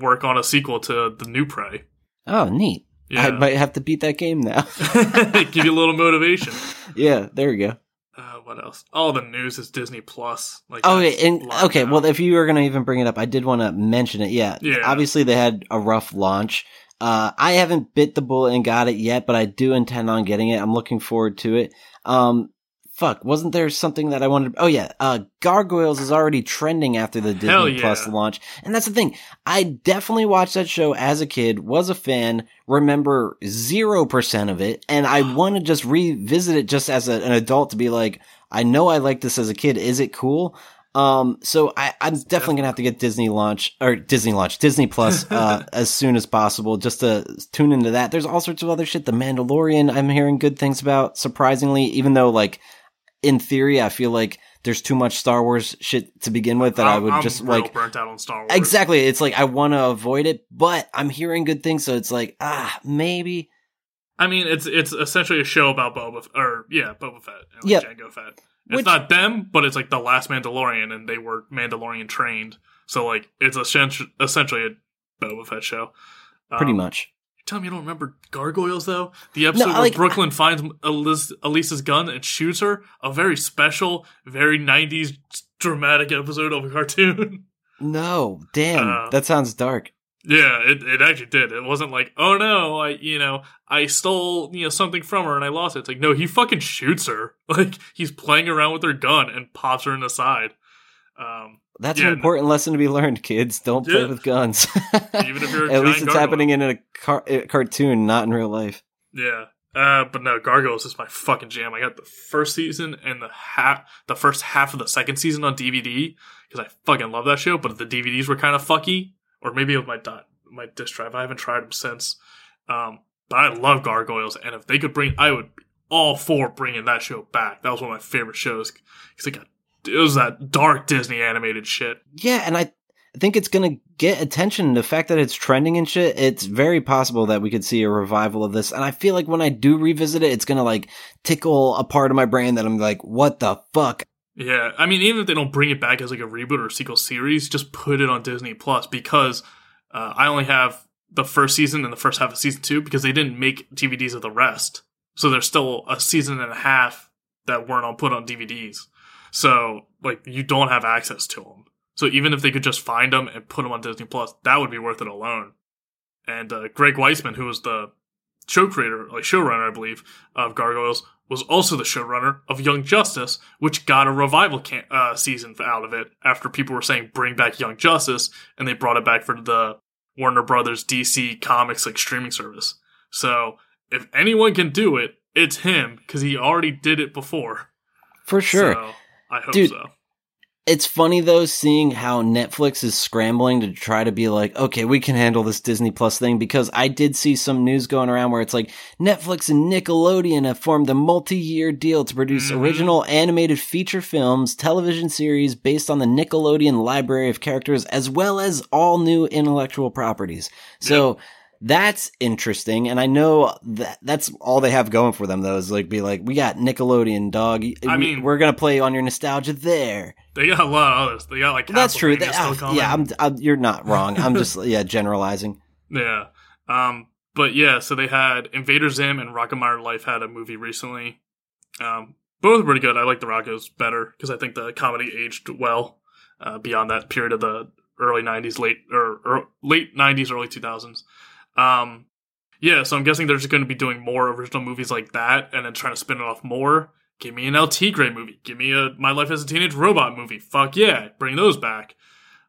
Speaker 2: work on a sequel to the new Prey.
Speaker 1: Oh, neat. I might have to beat that game now. <laughs>
Speaker 2: give you a little motivation. <laughs>
Speaker 1: yeah, there we go.
Speaker 2: Uh, what else? All the news is Disney Plus. Like
Speaker 1: Okay, and okay, well, if you were gonna even bring it up, I did want to mention it. Yeah,
Speaker 2: Yeah.
Speaker 1: Obviously, they had a rough launch. Uh, I haven't bit the bullet and got it yet, but I do intend on getting it. I'm looking forward to it. Um, fuck, wasn't there something that I wanted? Oh yeah, uh, Gargoyles is already trending after the Disney
Speaker 2: yeah.
Speaker 1: Plus launch, and that's the thing. I definitely watched that show as a kid, was a fan, remember zero percent of it, and I want to just revisit it just as a, an adult to be like, I know I liked this as a kid. Is it cool? Um, so I, I'm definitely gonna have to get Disney launch or Disney launch, Disney Plus, <laughs> uh, as soon as possible, just to tune into that. There's all sorts of other shit. The Mandalorian, I'm hearing good things about, surprisingly, even though like, in theory, I feel like there's too much Star Wars shit to begin with that I
Speaker 2: I'm-
Speaker 1: would
Speaker 2: I'm
Speaker 1: just like,
Speaker 2: burnt out on Star Wars.
Speaker 1: exactly. It's like, I want to avoid it, but I'm hearing good things. So it's like, ah, maybe.
Speaker 2: I mean, it's it's essentially a show about Boba, F- or yeah, Boba Fett and like
Speaker 1: Yep.
Speaker 2: Jango Fett. It's
Speaker 1: Which-
Speaker 2: not them, but it's like the last Mandalorian, and they were Mandalorian trained. So like, it's essentially essentially a Boba Fett show.
Speaker 1: Pretty
Speaker 2: Um,
Speaker 1: much.
Speaker 2: Tell me you don't remember Gargoyles though? The episode
Speaker 1: like,
Speaker 2: where Brooklyn finds Elisa's gun and shoots her. A very special, very '90s dramatic episode of a cartoon. <laughs>
Speaker 1: No, damn.
Speaker 2: Uh,
Speaker 1: that sounds dark.
Speaker 2: Yeah, it, it actually did. It wasn't like, oh no, I you know I stole you know something from her and I lost it. It's like no, he fucking shoots her. <laughs> Like he's playing around with her gun and pops her in the side. Um,
Speaker 1: That's
Speaker 2: Yeah,
Speaker 1: an
Speaker 2: no-
Speaker 1: important lesson to be learned, kids. Don't play with guns. <laughs>
Speaker 2: Even if you're a
Speaker 1: At least it's
Speaker 2: gargoyle.
Speaker 1: happening in a car- a cartoon, not in real life.
Speaker 2: yeah, Uh, but no, Gargoyles is my fucking jam. I got the first season and the half, the first half of the second season on DVD because I fucking love that show. But the DVDs were kind of fucky, or maybe it was my dot, my disc drive. I haven't tried them since. Um, but I love Gargoyles, and if they could bring, I would be all for bringing that show back. That was one of my favorite shows because it got it was that dark Disney animated shit.
Speaker 1: Yeah, and I I think it's gonna get attention. The fact that it's trending and shit, it's very possible that we could see a revival of this. And I feel like when I do revisit it, it's gonna like tickle a part of my brain that I'm like, what the fuck?
Speaker 2: Yeah, I mean, even if they don't bring it back as like a reboot or a sequel series, just put it on Disney Plus because uh, I only have the first season and the first half of season two because they didn't make DVDs of the rest. So there's still a season and a half that weren't all put on DVDs. So like you don't have access to them. So even if they could just find them and put them on Disney Plus, that would be worth it alone. And uh, Greg Weisman, who was the show creator, like showrunner, I believe, of Gargoyles, was also the showrunner of Young Justice, which got a revival can- uh, season out of it after people were saying bring back Young Justice, and they brought it back for the Warner Brothers DC Comics like streaming service. So if anyone can do it, it's him because he already did it before.
Speaker 1: For sure.
Speaker 2: So I hope
Speaker 1: Dude,
Speaker 2: so.
Speaker 1: It's funny though seeing how Netflix is scrambling to try to be like, okay, we can handle this Disney Plus thing because I did see some news going around where it's like Netflix and Nickelodeon have formed a multi-year deal to produce
Speaker 2: Mhm.
Speaker 1: original animated feature films, television series based on the Nickelodeon library of characters as well as all new intellectual properties. So that's interesting, and I know that that's all they have going for them. Though is like be like, we got Nickelodeon, dog.
Speaker 2: I
Speaker 1: We-
Speaker 2: mean-
Speaker 1: we're gonna play on your nostalgia there.
Speaker 2: They got a lot of others. They got like
Speaker 1: That's true. That-
Speaker 2: still
Speaker 1: uh,
Speaker 2: coming.
Speaker 1: yeah, I'm, I'm, you're not wrong. I'm just <laughs> yeah generalizing.
Speaker 2: Yeah. Um, but yeah, so they had Invader Zim and Rocko's Modern Life had a movie recently. Um, both pretty good. I like the Rockos better because I think the comedy aged well uh, beyond that period of the early '90s, late or, or late '90s, early 2000s. Um, yeah, so I'm guessing they're just going to be doing more original movies like that and then trying to spin it off more. Give me an El Tigre movie. Give me a My Life as a Teenage Robot movie. Fuck yeah, bring those back.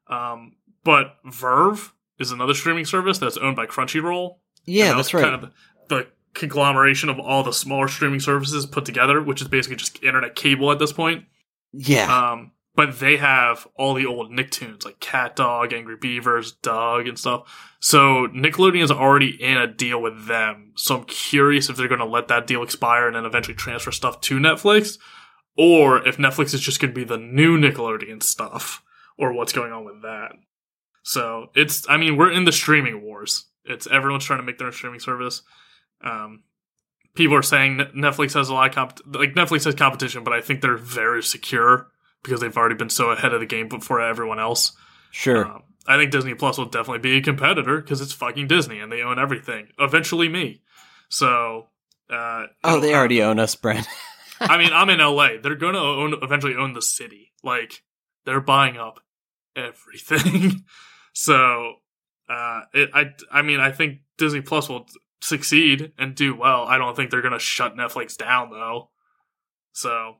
Speaker 2: Um, but VRV is another streaming service that's owned by Crunchyroll.
Speaker 1: Yeah, that's right.
Speaker 2: Kind of the conglomeration of all the smaller streaming services put together, which is basically just internet cable at this point.
Speaker 1: yeah,
Speaker 2: Um, but they have all the old Nicktoons like CatDog, Angry Beavers, Doug, and stuff. So Nickelodeon is already in a deal with them. So I'm curious if they're going to let that deal expire and then eventually transfer stuff to Netflix, or if Netflix is just going to be the new Nickelodeon stuff, or what's going on with that. So it's, I mean, we're in the streaming wars. It's everyone's trying to make their own streaming service. Um, people are saying Netflix has a lot of comp- like Netflix has competition, but I think they're very secure because they've already been so ahead of the game before everyone else.
Speaker 1: sure.
Speaker 2: Um, I think Disney Plus will definitely be a competitor because it's fucking Disney and they own everything. Eventually, me. So, uh,
Speaker 1: oh, they already own us, Brent. <laughs>
Speaker 2: I mean, I'm in LA. They're going to own eventually own the city. Like they're buying up everything. <laughs> so, uh, it, I I mean, I think Disney Plus will succeed and do well. I don't think they're going to shut Netflix down though. So,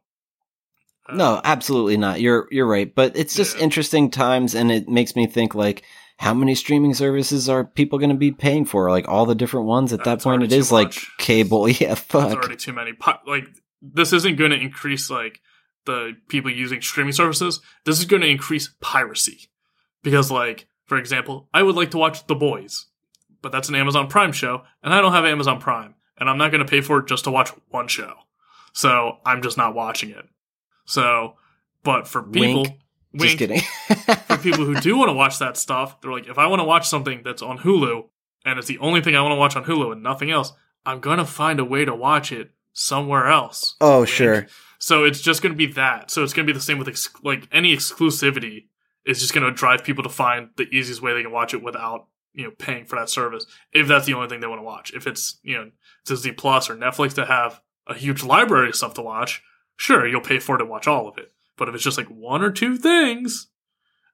Speaker 1: no, um, absolutely not. You're you're right, but it's just
Speaker 2: Yeah.
Speaker 1: interesting times, and it makes me think like. How many streaming services are people going to be paying for? Like all the different ones at that point, it
Speaker 2: is
Speaker 1: is like cable. <laughs> Yeah,
Speaker 2: There's
Speaker 1: fuck.
Speaker 2: already too many. Like this isn't going to increase like the people using streaming services. This is going to increase piracy because, like, for example, I would like to watch The Boys, but that's an Amazon Prime show, and I don't have Amazon Prime, and I'm not going to pay for it just to watch one show. So I'm just not watching it. So, but for people,
Speaker 1: Wink.
Speaker 2: wink,
Speaker 1: Just kidding. <laughs>
Speaker 2: for people who do want to watch that stuff, they're like, if I want to watch something that's on Hulu and it's the only thing I want to watch on Hulu and nothing else, I'm gonna find a way to watch it somewhere else.
Speaker 1: oh,
Speaker 2: Wink.
Speaker 1: sure.
Speaker 2: So it's just gonna be that. So it's gonna be the same with ex- like any exclusivity is just gonna drive people to find the easiest way they can watch it without you know paying for that service if that's the only thing they want to watch. If it's you know Disney Plus or Netflix that have a huge library of stuff to watch, sure you'll pay for it to watch all of it. But if it's just like one or two things,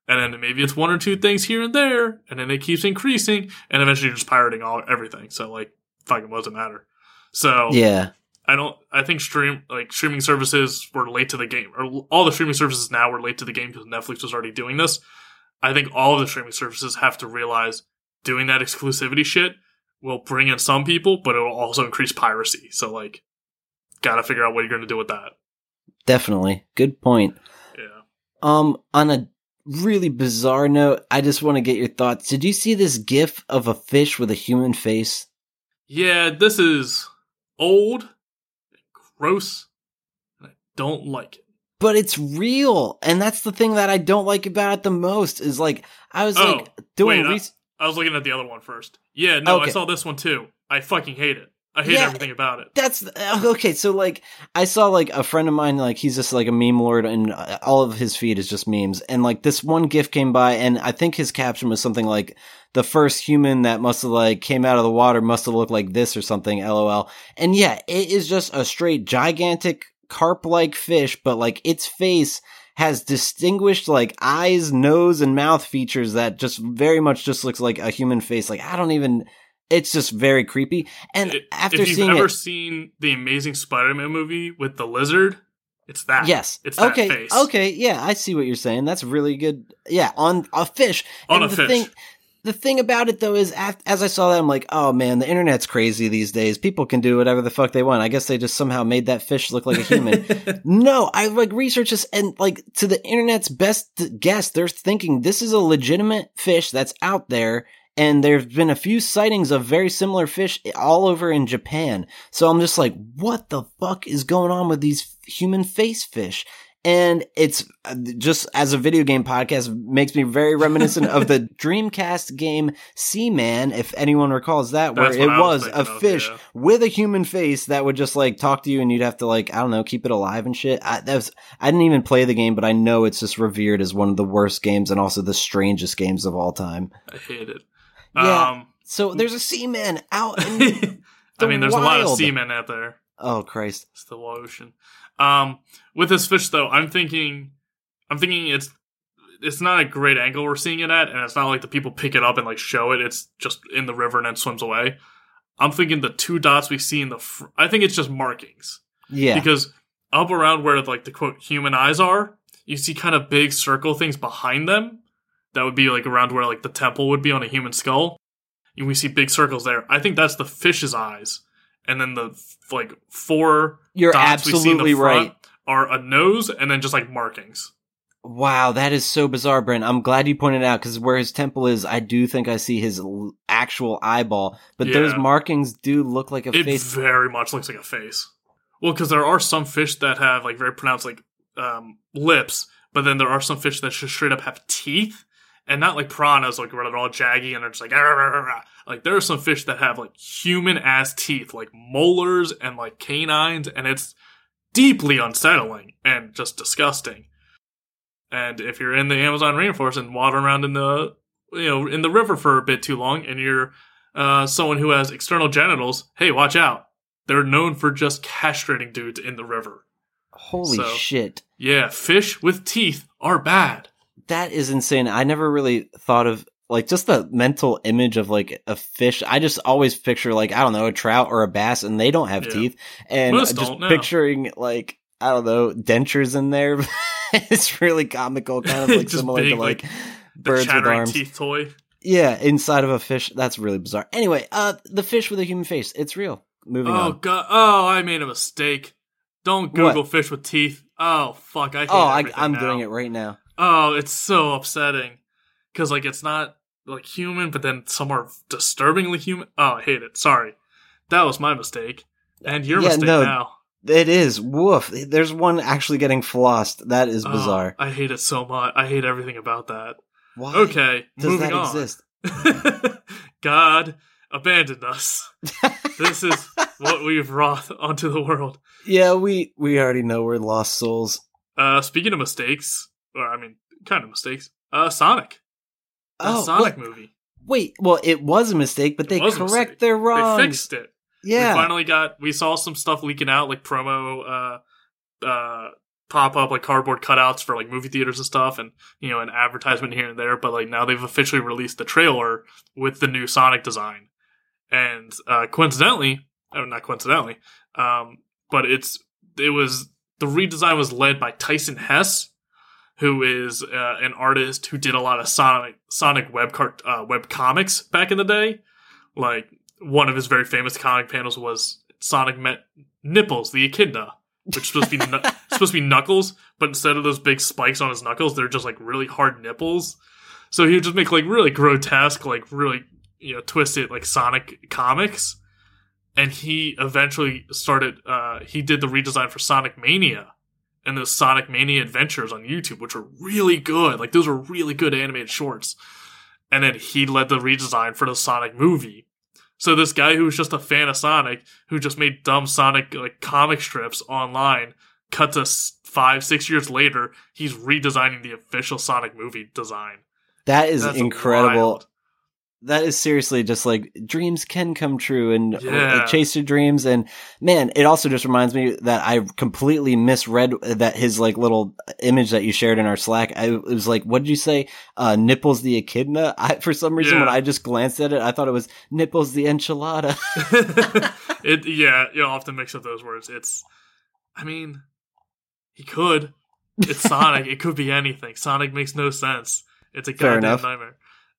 Speaker 2: and then maybe it's one or two things here and there, and then it keeps increasing, and eventually you're just pirating all everything. So like, fucking doesn't matter? So
Speaker 1: Yeah.
Speaker 2: I don't. I think stream like streaming services were late to the game, or all the streaming services now were late to the game because Netflix was already doing this. I think all of the streaming services have to realize doing that exclusivity shit will bring in some people, but it will also increase piracy. So like, gotta figure out what you're to do with that.
Speaker 1: Definitely. Good point.
Speaker 2: Yeah.
Speaker 1: Um, on a really bizarre note, I just want to get your thoughts. Did you see this gif of a fish with a human face?
Speaker 2: Yeah, this is old, and gross, and I don't like it.
Speaker 1: But it's real, and that's the thing that I don't like about it the most. Is like I was
Speaker 2: Oh,
Speaker 1: like doing
Speaker 2: wait, uh,
Speaker 1: res-
Speaker 2: I was looking at the other one first. Yeah, no, I saw this one too. I fucking hate it. I hate
Speaker 1: Yeah.
Speaker 2: everything about it.
Speaker 1: That's uh, okay. So like, I saw like a friend of mine, like he's just like a meme lord, and uh, all of his feed is just memes. And like this one GIF came by, and I think his caption was something like, "The first human that must have like came out of the water must have looked like this or something." LOL. And yeah, it is just a straight gigantic carp-like fish, but like its face has distinguished like eyes, nose, and mouth features that just very much just looks like a human face. Like I don't even. It's just very creepy. And
Speaker 2: It-
Speaker 1: after
Speaker 2: if you've
Speaker 1: seeing
Speaker 2: ever
Speaker 1: it,
Speaker 2: seen the Amazing Spider-Man movie with the lizard, it's that.
Speaker 1: Yes.
Speaker 2: it's that
Speaker 1: okay.
Speaker 2: face.
Speaker 1: Okay. Yeah, I see what you're saying. That's really good. Yeah, on a fish.
Speaker 2: On
Speaker 1: And
Speaker 2: a
Speaker 1: the
Speaker 2: fish.
Speaker 1: Thing, the thing about it though is, as I saw that, I'm like, oh man, the internet's crazy these days. People can do whatever the fuck they want. I guess they just somehow made that fish look like a human. <laughs> no, I like researched this, and like to the internet's best guess, they're thinking this is a legitimate fish that's out there. And there's been a few sightings of very similar fish all over in Japan. So I'm just like, what the fuck is going on with these human face fish? And it's uh, just as a video game podcast makes me very reminiscent of the <laughs> Dreamcast game Seaman, if anyone recalls that, where it
Speaker 2: was
Speaker 1: was a
Speaker 2: of,
Speaker 1: fish
Speaker 2: yeah.
Speaker 1: with a human face that would just like talk to you and you'd have to like, I don't know, keep it alive and shit. I, that was, I didn't even play the game, but I know it's just revered as one of the worst games and also the strangest games of all time.
Speaker 2: I hate it.
Speaker 1: Yeah.
Speaker 2: Um,
Speaker 1: So there's a Seaman out in, <laughs>
Speaker 2: I mean, there's a lot of
Speaker 1: wild.
Speaker 2: seamen out there.
Speaker 1: oh Christ.
Speaker 2: It's the ocean. Um, with this fish though, I'm thinking, I'm thinking it's it's not a great angle we're seeing it at, and it's not like the people pick it up and like show it. It's just in the river and then swims away. I'm thinking the two dots we see in the, fr- I think it's just markings
Speaker 1: Yeah.
Speaker 2: because up around where like the quote human eyes are, you see kind of big circle things behind them. That would be like around where like the temple would be on a human skull. And we see big circles there. I think that's the fish's eyes, and then the like four
Speaker 1: You're
Speaker 2: dots we see in the front
Speaker 1: right.
Speaker 2: are a nose and then just like markings.
Speaker 1: Wow, that is so bizarre, Brent. I'm glad you pointed it out because where his temple is, I do think I see his l- actual eyeball, but those markings do look like a
Speaker 2: It
Speaker 1: face.
Speaker 2: very much looks like a face. Well, because there are some fish that have like very pronounced like um, lips, but then there are some fish that just straight up have teeth, and not like piranhas, like where they're all jaggy and they're just like "Arr, arr, arr, arr." like there are some fish that have like human ass teeth, like molars and like canines, and it's deeply unsettling and just disgusting. And if you're in the Amazon rainforest and wandering around in the you know in the river for a bit too long, and you're uh, someone who has external genitals, hey, watch out. They're known for just castrating dudes in the river.
Speaker 1: Holy
Speaker 2: So-
Speaker 1: shit.
Speaker 2: Yeah, fish with teeth are bad.
Speaker 1: That is insane. I never really thought of like just the mental image of like a fish. I just always picture like, I don't know, a trout or a bass and they don't have
Speaker 2: Yeah.
Speaker 1: teeth. And
Speaker 2: Most
Speaker 1: just picturing like, I don't know, dentures in there. <laughs> it's really comical, kind of like <laughs> similar
Speaker 2: big,
Speaker 1: to like,
Speaker 2: The
Speaker 1: birds with arms.
Speaker 2: teeth toy.
Speaker 1: Yeah, inside of a fish. That's really bizarre. Anyway, uh, the fish with a human face. It's real. Moving
Speaker 2: Oh
Speaker 1: on.
Speaker 2: god. Oh, I made a mistake. Don't Google fish with teeth. Oh fuck. I
Speaker 1: Oh, I, I'm
Speaker 2: now.
Speaker 1: doing it right now.
Speaker 2: Oh, it's so upsetting. Because like it's not like human, but then some are disturbingly human. Oh, I hate it. Sorry. That was my mistake. And your
Speaker 1: Yeah,
Speaker 2: mistake
Speaker 1: no,
Speaker 2: now.
Speaker 1: It is. Woof. There's one actually getting flossed. That is
Speaker 2: Oh,
Speaker 1: bizarre.
Speaker 2: I hate it so much. I hate everything about that.
Speaker 1: Why
Speaker 2: Okay,
Speaker 1: does that
Speaker 2: on.
Speaker 1: exist? <laughs>
Speaker 2: God abandoned us. This is what we've wrought onto the world. <laughs>
Speaker 1: yeah, we we already know we're lost souls.
Speaker 2: Uh, speaking of mistakes, or I mean, kind of mistakes. Uh, Sonic. The
Speaker 1: Oh,
Speaker 2: Sonic movie.
Speaker 1: Wait, well, it was a mistake, but
Speaker 2: It
Speaker 1: they correct their wrongs.
Speaker 2: They fixed it.
Speaker 1: yeah,
Speaker 2: We finally got. We saw some stuff leaking out, like promo, uh, uh, pop up like cardboard cutouts for like movie theaters and stuff, and you know, an advertisement here and there. But like now they've officially released the trailer with the new Sonic design, and uh, coincidentally, oh, not coincidentally, um, but it's it was the redesign was led by Tyson Hesse, who is uh, an artist who did a lot of Sonic Sonic web cart uh, web comics back in the day, like one of his very famous comic panels was Sonic met Nipples, the Echidna, which is supposed to be nu- <laughs> supposed to be knuckles, but instead of those big spikes on his knuckles, they're just like really hard nipples. So he would just make like really grotesque, like really you know twisted like Sonic comics. And he eventually started. Uh, he did the redesign for Sonic Mania and the Sonic Mania Adventures on YouTube, which were really good. Like those were really good animated shorts. And then he led the redesign for the Sonic movie. So this guy who was just a fan of Sonic, who just made dumb Sonic like comic strips online, cut to five, six years later, he's redesigning the official Sonic movie design.
Speaker 1: That is
Speaker 2: That's
Speaker 1: incredible.
Speaker 2: wild.
Speaker 1: That is seriously just like dreams can come true and uh,
Speaker 2: Yeah.
Speaker 1: chase your dreams. And man, it also just reminds me that I completely misread that his like little image that you shared in our Slack. I it was like, what did you say? Uh, nipples the echidna. <laughs> I, for some reason, when I just glanced at it, I thought it was nipples the enchilada. <laughs> <laughs>
Speaker 2: it yeah, you'll often mix up those words. It's I mean, he could. It's Sonic. it could be anything. Sonic makes no sense. It's a
Speaker 1: Fair
Speaker 2: goddamn
Speaker 1: enough.
Speaker 2: nightmare.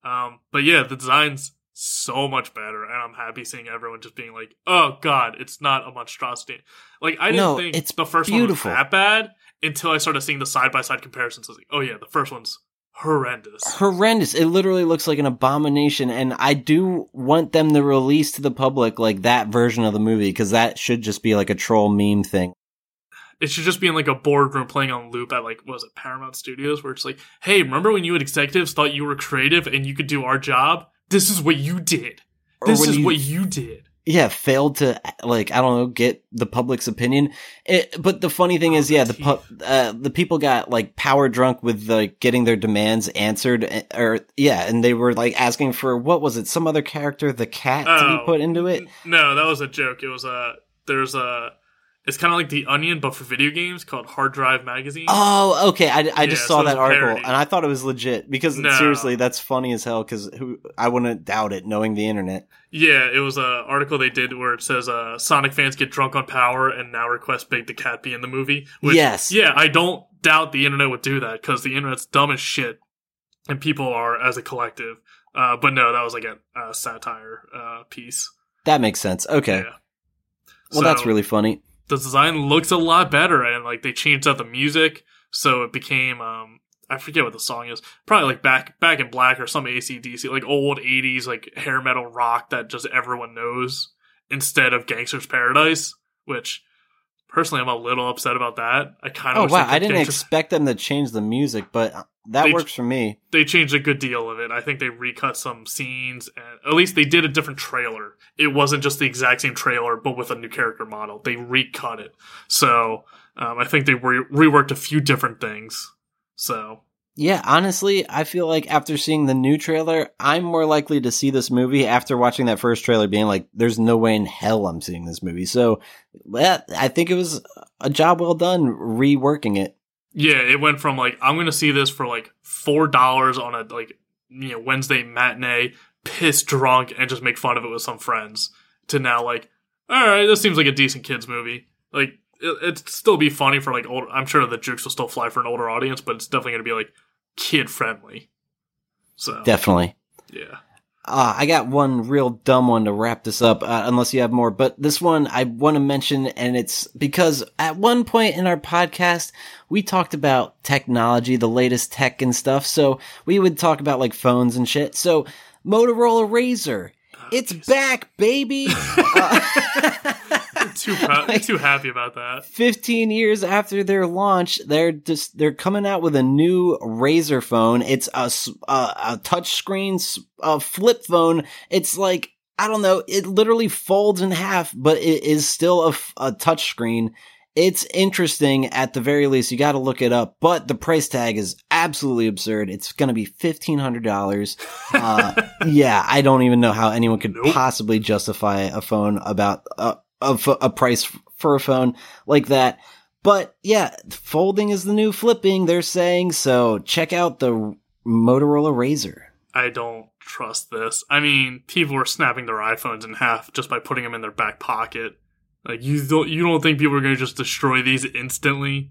Speaker 2: Um, but yeah, the design's so much better, and I'm happy seeing everyone just being like, "Oh God, it's not a monstrosity." Like I didn't
Speaker 1: No,
Speaker 2: think
Speaker 1: it's
Speaker 2: the first
Speaker 1: beautiful.
Speaker 2: one was that bad until I started seeing the side by side comparisons. I was like, "Oh yeah, the first one's horrendous."
Speaker 1: horrendous. It literally looks like an abomination, and I do want them to release to the public like that version of the movie because that should just be like a troll meme thing.
Speaker 2: It should just be in like a boardroom playing on loop at like what was it Paramount Studios where it's like, hey, remember when you had executives thought you were creative and you could do our job? This is what you did. This is
Speaker 1: you-
Speaker 2: what you did.
Speaker 1: yeah, failed to like I don't know get the public's opinion. It, but the funny thing is, yeah, the pu- uh, the people got like power drunk with like getting their demands answered, eh, or yeah, and they were like asking for what was it? Some other character, the cat, to be
Speaker 2: Oh.
Speaker 1: put into it.
Speaker 2: N- No, that was a joke. It was a there's a it's kind of like the Onion but for video games called Hard Drive Magazine.
Speaker 1: Oh, okay. I, I just saw
Speaker 2: so
Speaker 1: that article
Speaker 2: parody.
Speaker 1: and I thought it was legit because
Speaker 2: No.
Speaker 1: seriously, that's funny as hell. Because who I wouldn't doubt it, knowing the internet.
Speaker 2: Yeah, it was an article they did where it says uh, Sonic fans get drunk on power and now request Big the Cat be in the movie. Which,
Speaker 1: Yes.
Speaker 2: Yeah, I don't doubt the internet would do that because the internet's dumb as shit, and people are as a collective. Uh, but no, that was like a, satire uh, piece.
Speaker 1: That makes sense. Okay.
Speaker 2: Yeah.
Speaker 1: Well, that's really funny.
Speaker 2: The design looks a lot better, and like they changed out the music, so it became um I forget what the song is. Probably like back back in black or some ACDC, like old '80s like hair metal rock that just everyone knows instead of Gangsta's Paradise, which personally I'm a little upset about that. I kind of
Speaker 1: Oh wow, I didn't expect them to change the music, but that
Speaker 2: They-
Speaker 1: works for me.
Speaker 2: they changed a good deal of it. I think they recut some scenes, and at least they did a different trailer. It wasn't just the exact same trailer, but with a new character model. They recut it, so um, I think they re- reworked a few different things. So
Speaker 1: Yeah, honestly, I feel like after seeing the new trailer, I'm more likely to see this movie after watching that first trailer, being like, "There's no way in hell I'm seeing this movie." So, yeah, I think it was a job well done reworking it.
Speaker 2: yeah, it went from like I'm gonna see this for like four dollars on a like you know Wednesday matinee, piss drunk, and just make fun of it with some friends, to now like, all right, this seems like a decent kids movie. Like it, it'd still be funny for like older. I'm sure the jokes will still fly for an older audience, but it's definitely gonna be like kid friendly. So
Speaker 1: Definitely.
Speaker 2: yeah,
Speaker 1: Uh, I got one real dumb one to wrap this up, uh, unless you have more. But this one I want to mention, and it's because at one point in our podcast, we talked about technology, the latest tech and stuff. So we would talk about like phones and shit. So Motorola Razr, it's back, baby. <laughs> Uh, <laughs>
Speaker 2: too proud, <laughs> too happy about that.
Speaker 1: 15 years after their launch, they're just they're coming out with a new Razr phone. It's a a, touch screen s- a flip phone. It's like I don't know, it literally folds in half, but it is still a, touch screen. It's interesting at the very least. You got to look it up, but the price tag is absolutely absurd. It's going to be fifteen hundred dollars. Uh, <laughs> yeah, I don't even know how anyone could
Speaker 2: Nope.
Speaker 1: possibly justify a phone about a, a, f- a price for a phone like that. But yeah, folding is the new flipping, they're saying. So check out the Motorola Razr.
Speaker 2: I don't trust this. I mean, people are snapping their iPhones in half just by putting them in their back pocket. Like you don't you don't think people are going to just destroy these instantly?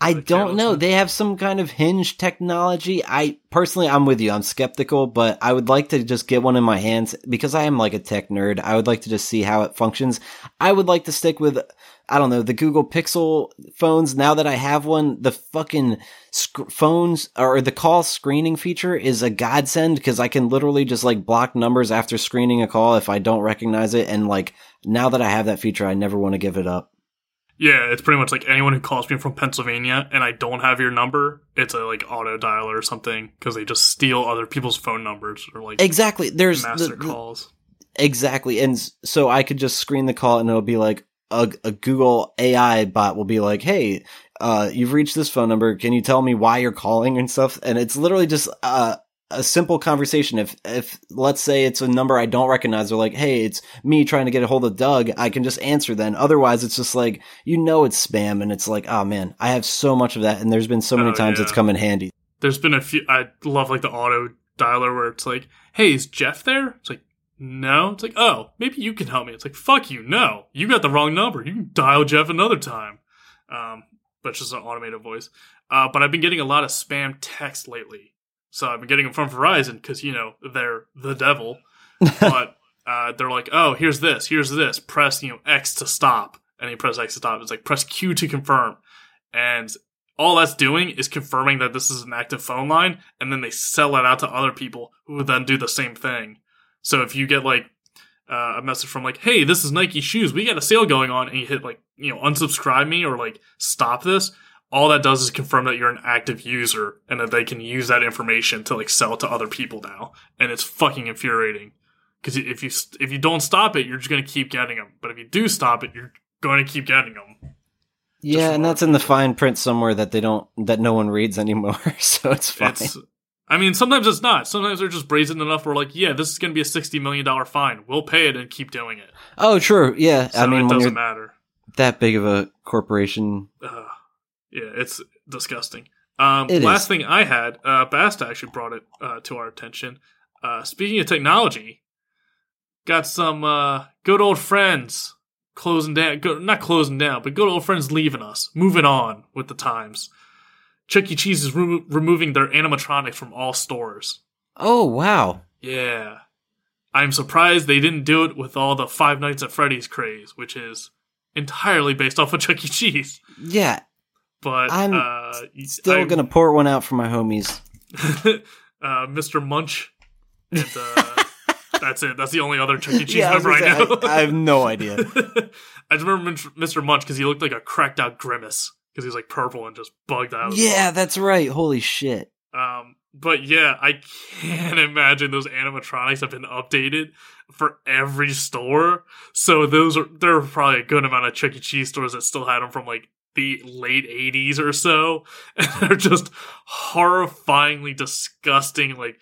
Speaker 1: I don't know. They have some kind of hinge technology. I personally, I'm with you. I'm skeptical, but I would like to just get one in my hands because I am like a tech nerd. I would like to just see how it functions. I would like to stick with, I don't know, the Google Pixel phones. Now that I have one, the fucking sc- phones or the call screening feature is a godsend because I can literally just like block numbers after screening a call if I don't recognize it. And like now that I have that feature, I never want to give it up.
Speaker 2: Yeah, it's pretty much like anyone who calls me from Pennsylvania and I don't have your number, it's a like auto dialer or something because they just steal other people's phone numbers or like
Speaker 1: Exactly. There's
Speaker 2: master
Speaker 1: the-
Speaker 2: calls.
Speaker 1: Exactly. And so I could just screen the call and it'll be like a, a Google AI bot will be like, Hey, uh, you've reached this phone number. Can you tell me why you're calling and stuff? And it's literally just, uh, a simple conversation. If, if let's say it's a number I don't recognize, they're like, Hey, it's me trying to get a hold of Doug. I can just answer then. Otherwise, it's just like, you know, it's spam. And it's like, oh man, I have so much of that. And there's been so many
Speaker 2: Oh,
Speaker 1: times
Speaker 2: yeah.
Speaker 1: it's come in handy.
Speaker 2: There's been a few. I love like the auto dialer where it's like, "Hey, is Jeff there?" It's like, "No." It's like, "Oh, maybe you can help me." It's like, "Fuck you, no, you got the wrong number. You can dial Jeff another time." Um, but it's just an automated voice. Uh, but I've been getting a lot of spam text lately, so I've been getting them from Verizon because you know they're the devil. <laughs> but uh, they're like, "Oh, here's this, here's this. Press you know X to stop," and you press X to stop. It's like press Q to confirm, and all that's doing is confirming that this is an active phone line, and then they sell it out to other people who would then do the same thing. So if you get like uh, a message from like, "Hey, this is Nike shoes. We got a sale going on," and you hit like you know unsubscribe me or like stop this, all that does is confirm that you're an active user and that they can use that information to like sell to other people now, and it's fucking infuriating. Because if you if you don't stop it, you're just gonna keep getting them. But if you do stop it, you're going to keep getting them.
Speaker 1: Yeah. And that's in the fine print somewhere that they don't, that no one reads anymore. <laughs> so it's fine.
Speaker 2: It's, I mean, sometimes it's not. Sometimes they're just brazen enough. We're like, yeah, this is going to be a sixty million dollar fine. We'll pay it and keep doing it.
Speaker 1: Oh, true. Yeah.
Speaker 2: So
Speaker 1: I mean,
Speaker 2: it doesn't matter.
Speaker 1: that big of a corporation,
Speaker 2: Uh, yeah, it's disgusting. Um,
Speaker 1: It
Speaker 2: last
Speaker 1: is.
Speaker 2: thing I had, uh, Basta actually brought it uh, to our attention. Uh, speaking of technology, got some uh, good old friends closing down. Not closing down, but good old friends leaving us, moving on with the times. Chuck E. Cheese is remo- removing their animatronics from all stores.
Speaker 1: oh wow,
Speaker 2: Yeah. I'm surprised they didn't do it with all the Five Nights at Freddy's craze, which is entirely based off of Chuck E. Cheese.
Speaker 1: yeah.
Speaker 2: But
Speaker 1: I'm
Speaker 2: uh,
Speaker 1: Still
Speaker 2: I-
Speaker 1: gonna pour one out for my homies. <laughs>
Speaker 2: uh, Mr. Munch. And, uh, <laughs> that's it. That's the only other Chuck E. Cheese
Speaker 1: yeah, I,
Speaker 2: member I,
Speaker 1: say,
Speaker 2: know.
Speaker 1: I, I have no idea. <laughs>
Speaker 2: I just remember Mr. Munch because he looked like a cracked out grimace because he was like purple and just bugged out.
Speaker 1: yeah, that's right. Holy shit.
Speaker 2: Um, but yeah, I can't imagine those animatronics have been updated for every store. So those are there are probably a good amount of Chuck E. Cheese stores that still had them from like the late '80s or so, <laughs> and they're just horrifyingly disgusting, like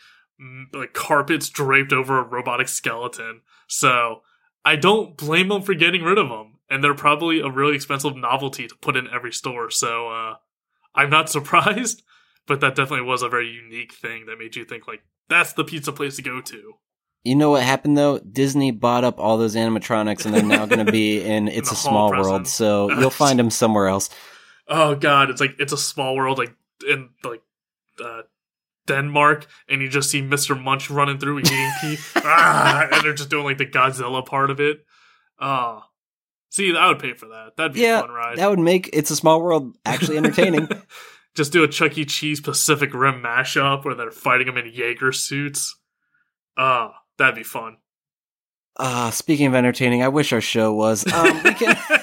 Speaker 2: like carpets draped over a robotic skeleton. So I don't blame them for getting rid of them, and they're probably a really expensive novelty to put in every store. So uh, I'm not <laughs> surprised but that definitely was a very unique thing that made you think like that's the pizza place to go to.
Speaker 1: You know what happened though? Disney bought up all those animatronics, and they're now going to be <laughs> in It's
Speaker 2: the
Speaker 1: a Small
Speaker 2: present.
Speaker 1: World. So you'll <laughs> find them somewhere else.
Speaker 2: Oh god, it's like it's a small world like in like uh, Denmark, and you just see Mr. Munch running through eating pea, <laughs> ah, and they're just doing like the Godzilla part of it. Oh, see, I would pay for that. That'd be
Speaker 1: Yeah,
Speaker 2: a fun ride.
Speaker 1: That would make It's a Small World actually entertaining.
Speaker 2: just do a Chuck E. Cheese Pacific Rim mashup where they're fighting them in Jaeger suits. Ah, that'd be fun.
Speaker 1: Ah, speaking of entertaining, I wish our show was. Um, we can <laughs>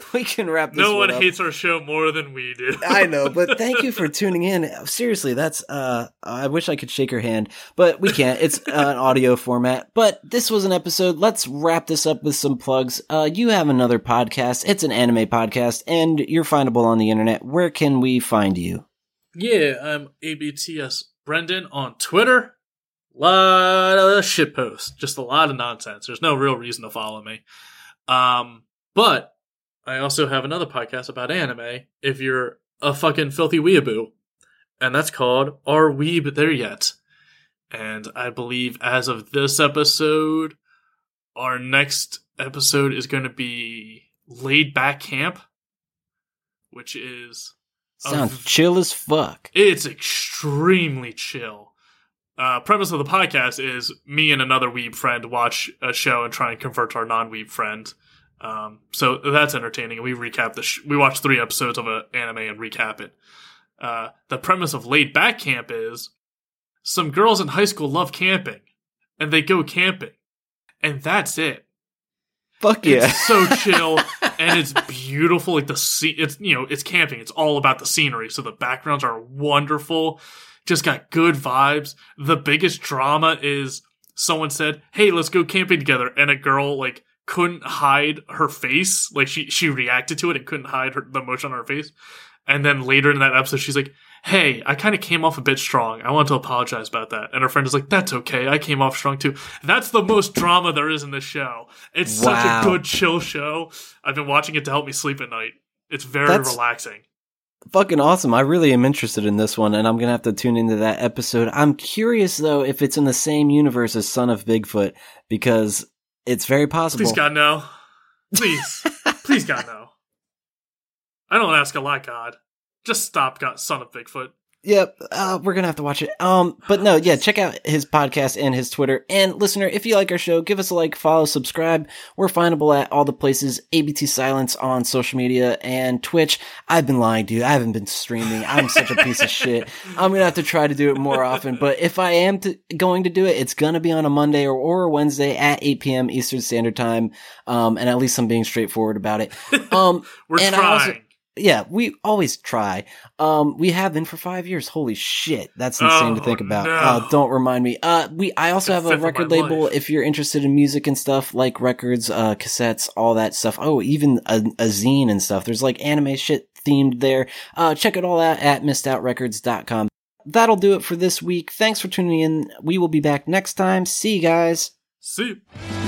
Speaker 1: <laughs> we can wrap this.
Speaker 2: no one
Speaker 1: up.
Speaker 2: hates our show more than we do.
Speaker 1: I <laughs> know, but thank you for tuning in. Seriously, that's uh I wish I could shake your hand, but we can't. It's uh, an audio format. But this was an episode. Let's wrap this up with some plugs. Uh you have another podcast. It's an anime podcast and you're findable on the internet. Where can we find you?
Speaker 2: Yeah, I'm ABTS Brendan on Twitter. Lot of shit posts, just a lot of nonsense. There's no real reason to follow me. Um, but I also have another podcast about anime. If you're a fucking filthy weeaboo, and that's called Are Weeb There Yet? And I believe as of this episode, our next episode is going to be Laid Back Camp, which is
Speaker 1: Sounds chill as fuck.
Speaker 2: It's extremely chill. Uh, premise of the podcast is me and another weeb friend watch a show and try and convert our non-weeb friend. Um, so that's entertaining. We recap the sh- we watch three episodes of an anime and recap it. Uh, the premise of Laid Back Camp is some girls in high school love camping, and they go camping, and that's it.
Speaker 1: Fuck yeah.
Speaker 2: It's so <laughs> chill and it's beautiful. Like the scene, it's you know, it's camping. It's all about the scenery. So the backgrounds are wonderful. Just got good vibes. The biggest drama is someone said, "Hey, let's go camping together," and a girl like couldn't hide her face. Like she she reacted to it and couldn't hide her the emotion on her face. And then later in that episode, she's like, "Hey, I kind of came off a bit strong. I want to apologize about that." And her friend is like, "That's okay. I came off strong too." That's the most drama there is in this show. It's
Speaker 1: Wow.
Speaker 2: such a good chill show. I've been watching it to help me sleep at night. It's very
Speaker 1: That's-
Speaker 2: relaxing.
Speaker 1: Fucking awesome. I really am interested in this one, and I'm gonna have to tune into that episode. I'm curious though if it's in the same universe as Son of Bigfoot, because it's very possible.
Speaker 2: Please God no. Please, <laughs> please God no. I don't ask a lot, God. Just stop, God, son of Bigfoot.
Speaker 1: Yep, uh, we're gonna have to watch it. Um, but no, yeah, check out his podcast and his Twitter. And listener, if you like our show, give us a like, follow, subscribe. We're findable at all the places. ABT Silence on social media and Twitch. I've been lying, dude. I haven't been streaming. I'm such a piece of <laughs> shit. I'm gonna have to try to do it more often. But if I am to, going to do it, it's gonna be on a Monday or, or a Wednesday at 8 p.m. Eastern Standard Time. Um, and at least I'm being straightforward about it. <laughs> Um,
Speaker 2: We're trying.
Speaker 1: Yeah, we always try. Um, we have been for five years. Holy shit, that's insane to
Speaker 2: Oh,
Speaker 1: think about.
Speaker 2: no.
Speaker 1: Uh, don't remind me. Uh, we I also have a record label.
Speaker 2: life.
Speaker 1: If you're interested in music and stuff like records, uh, cassettes, all that stuff. Oh, even a, a zine and stuff. There's like anime shit themed there. Uh, check it all out at missedoutrecords.com. That'll do it for this week. Thanks for tuning in. We will be back next time. See you guys.
Speaker 2: See. you.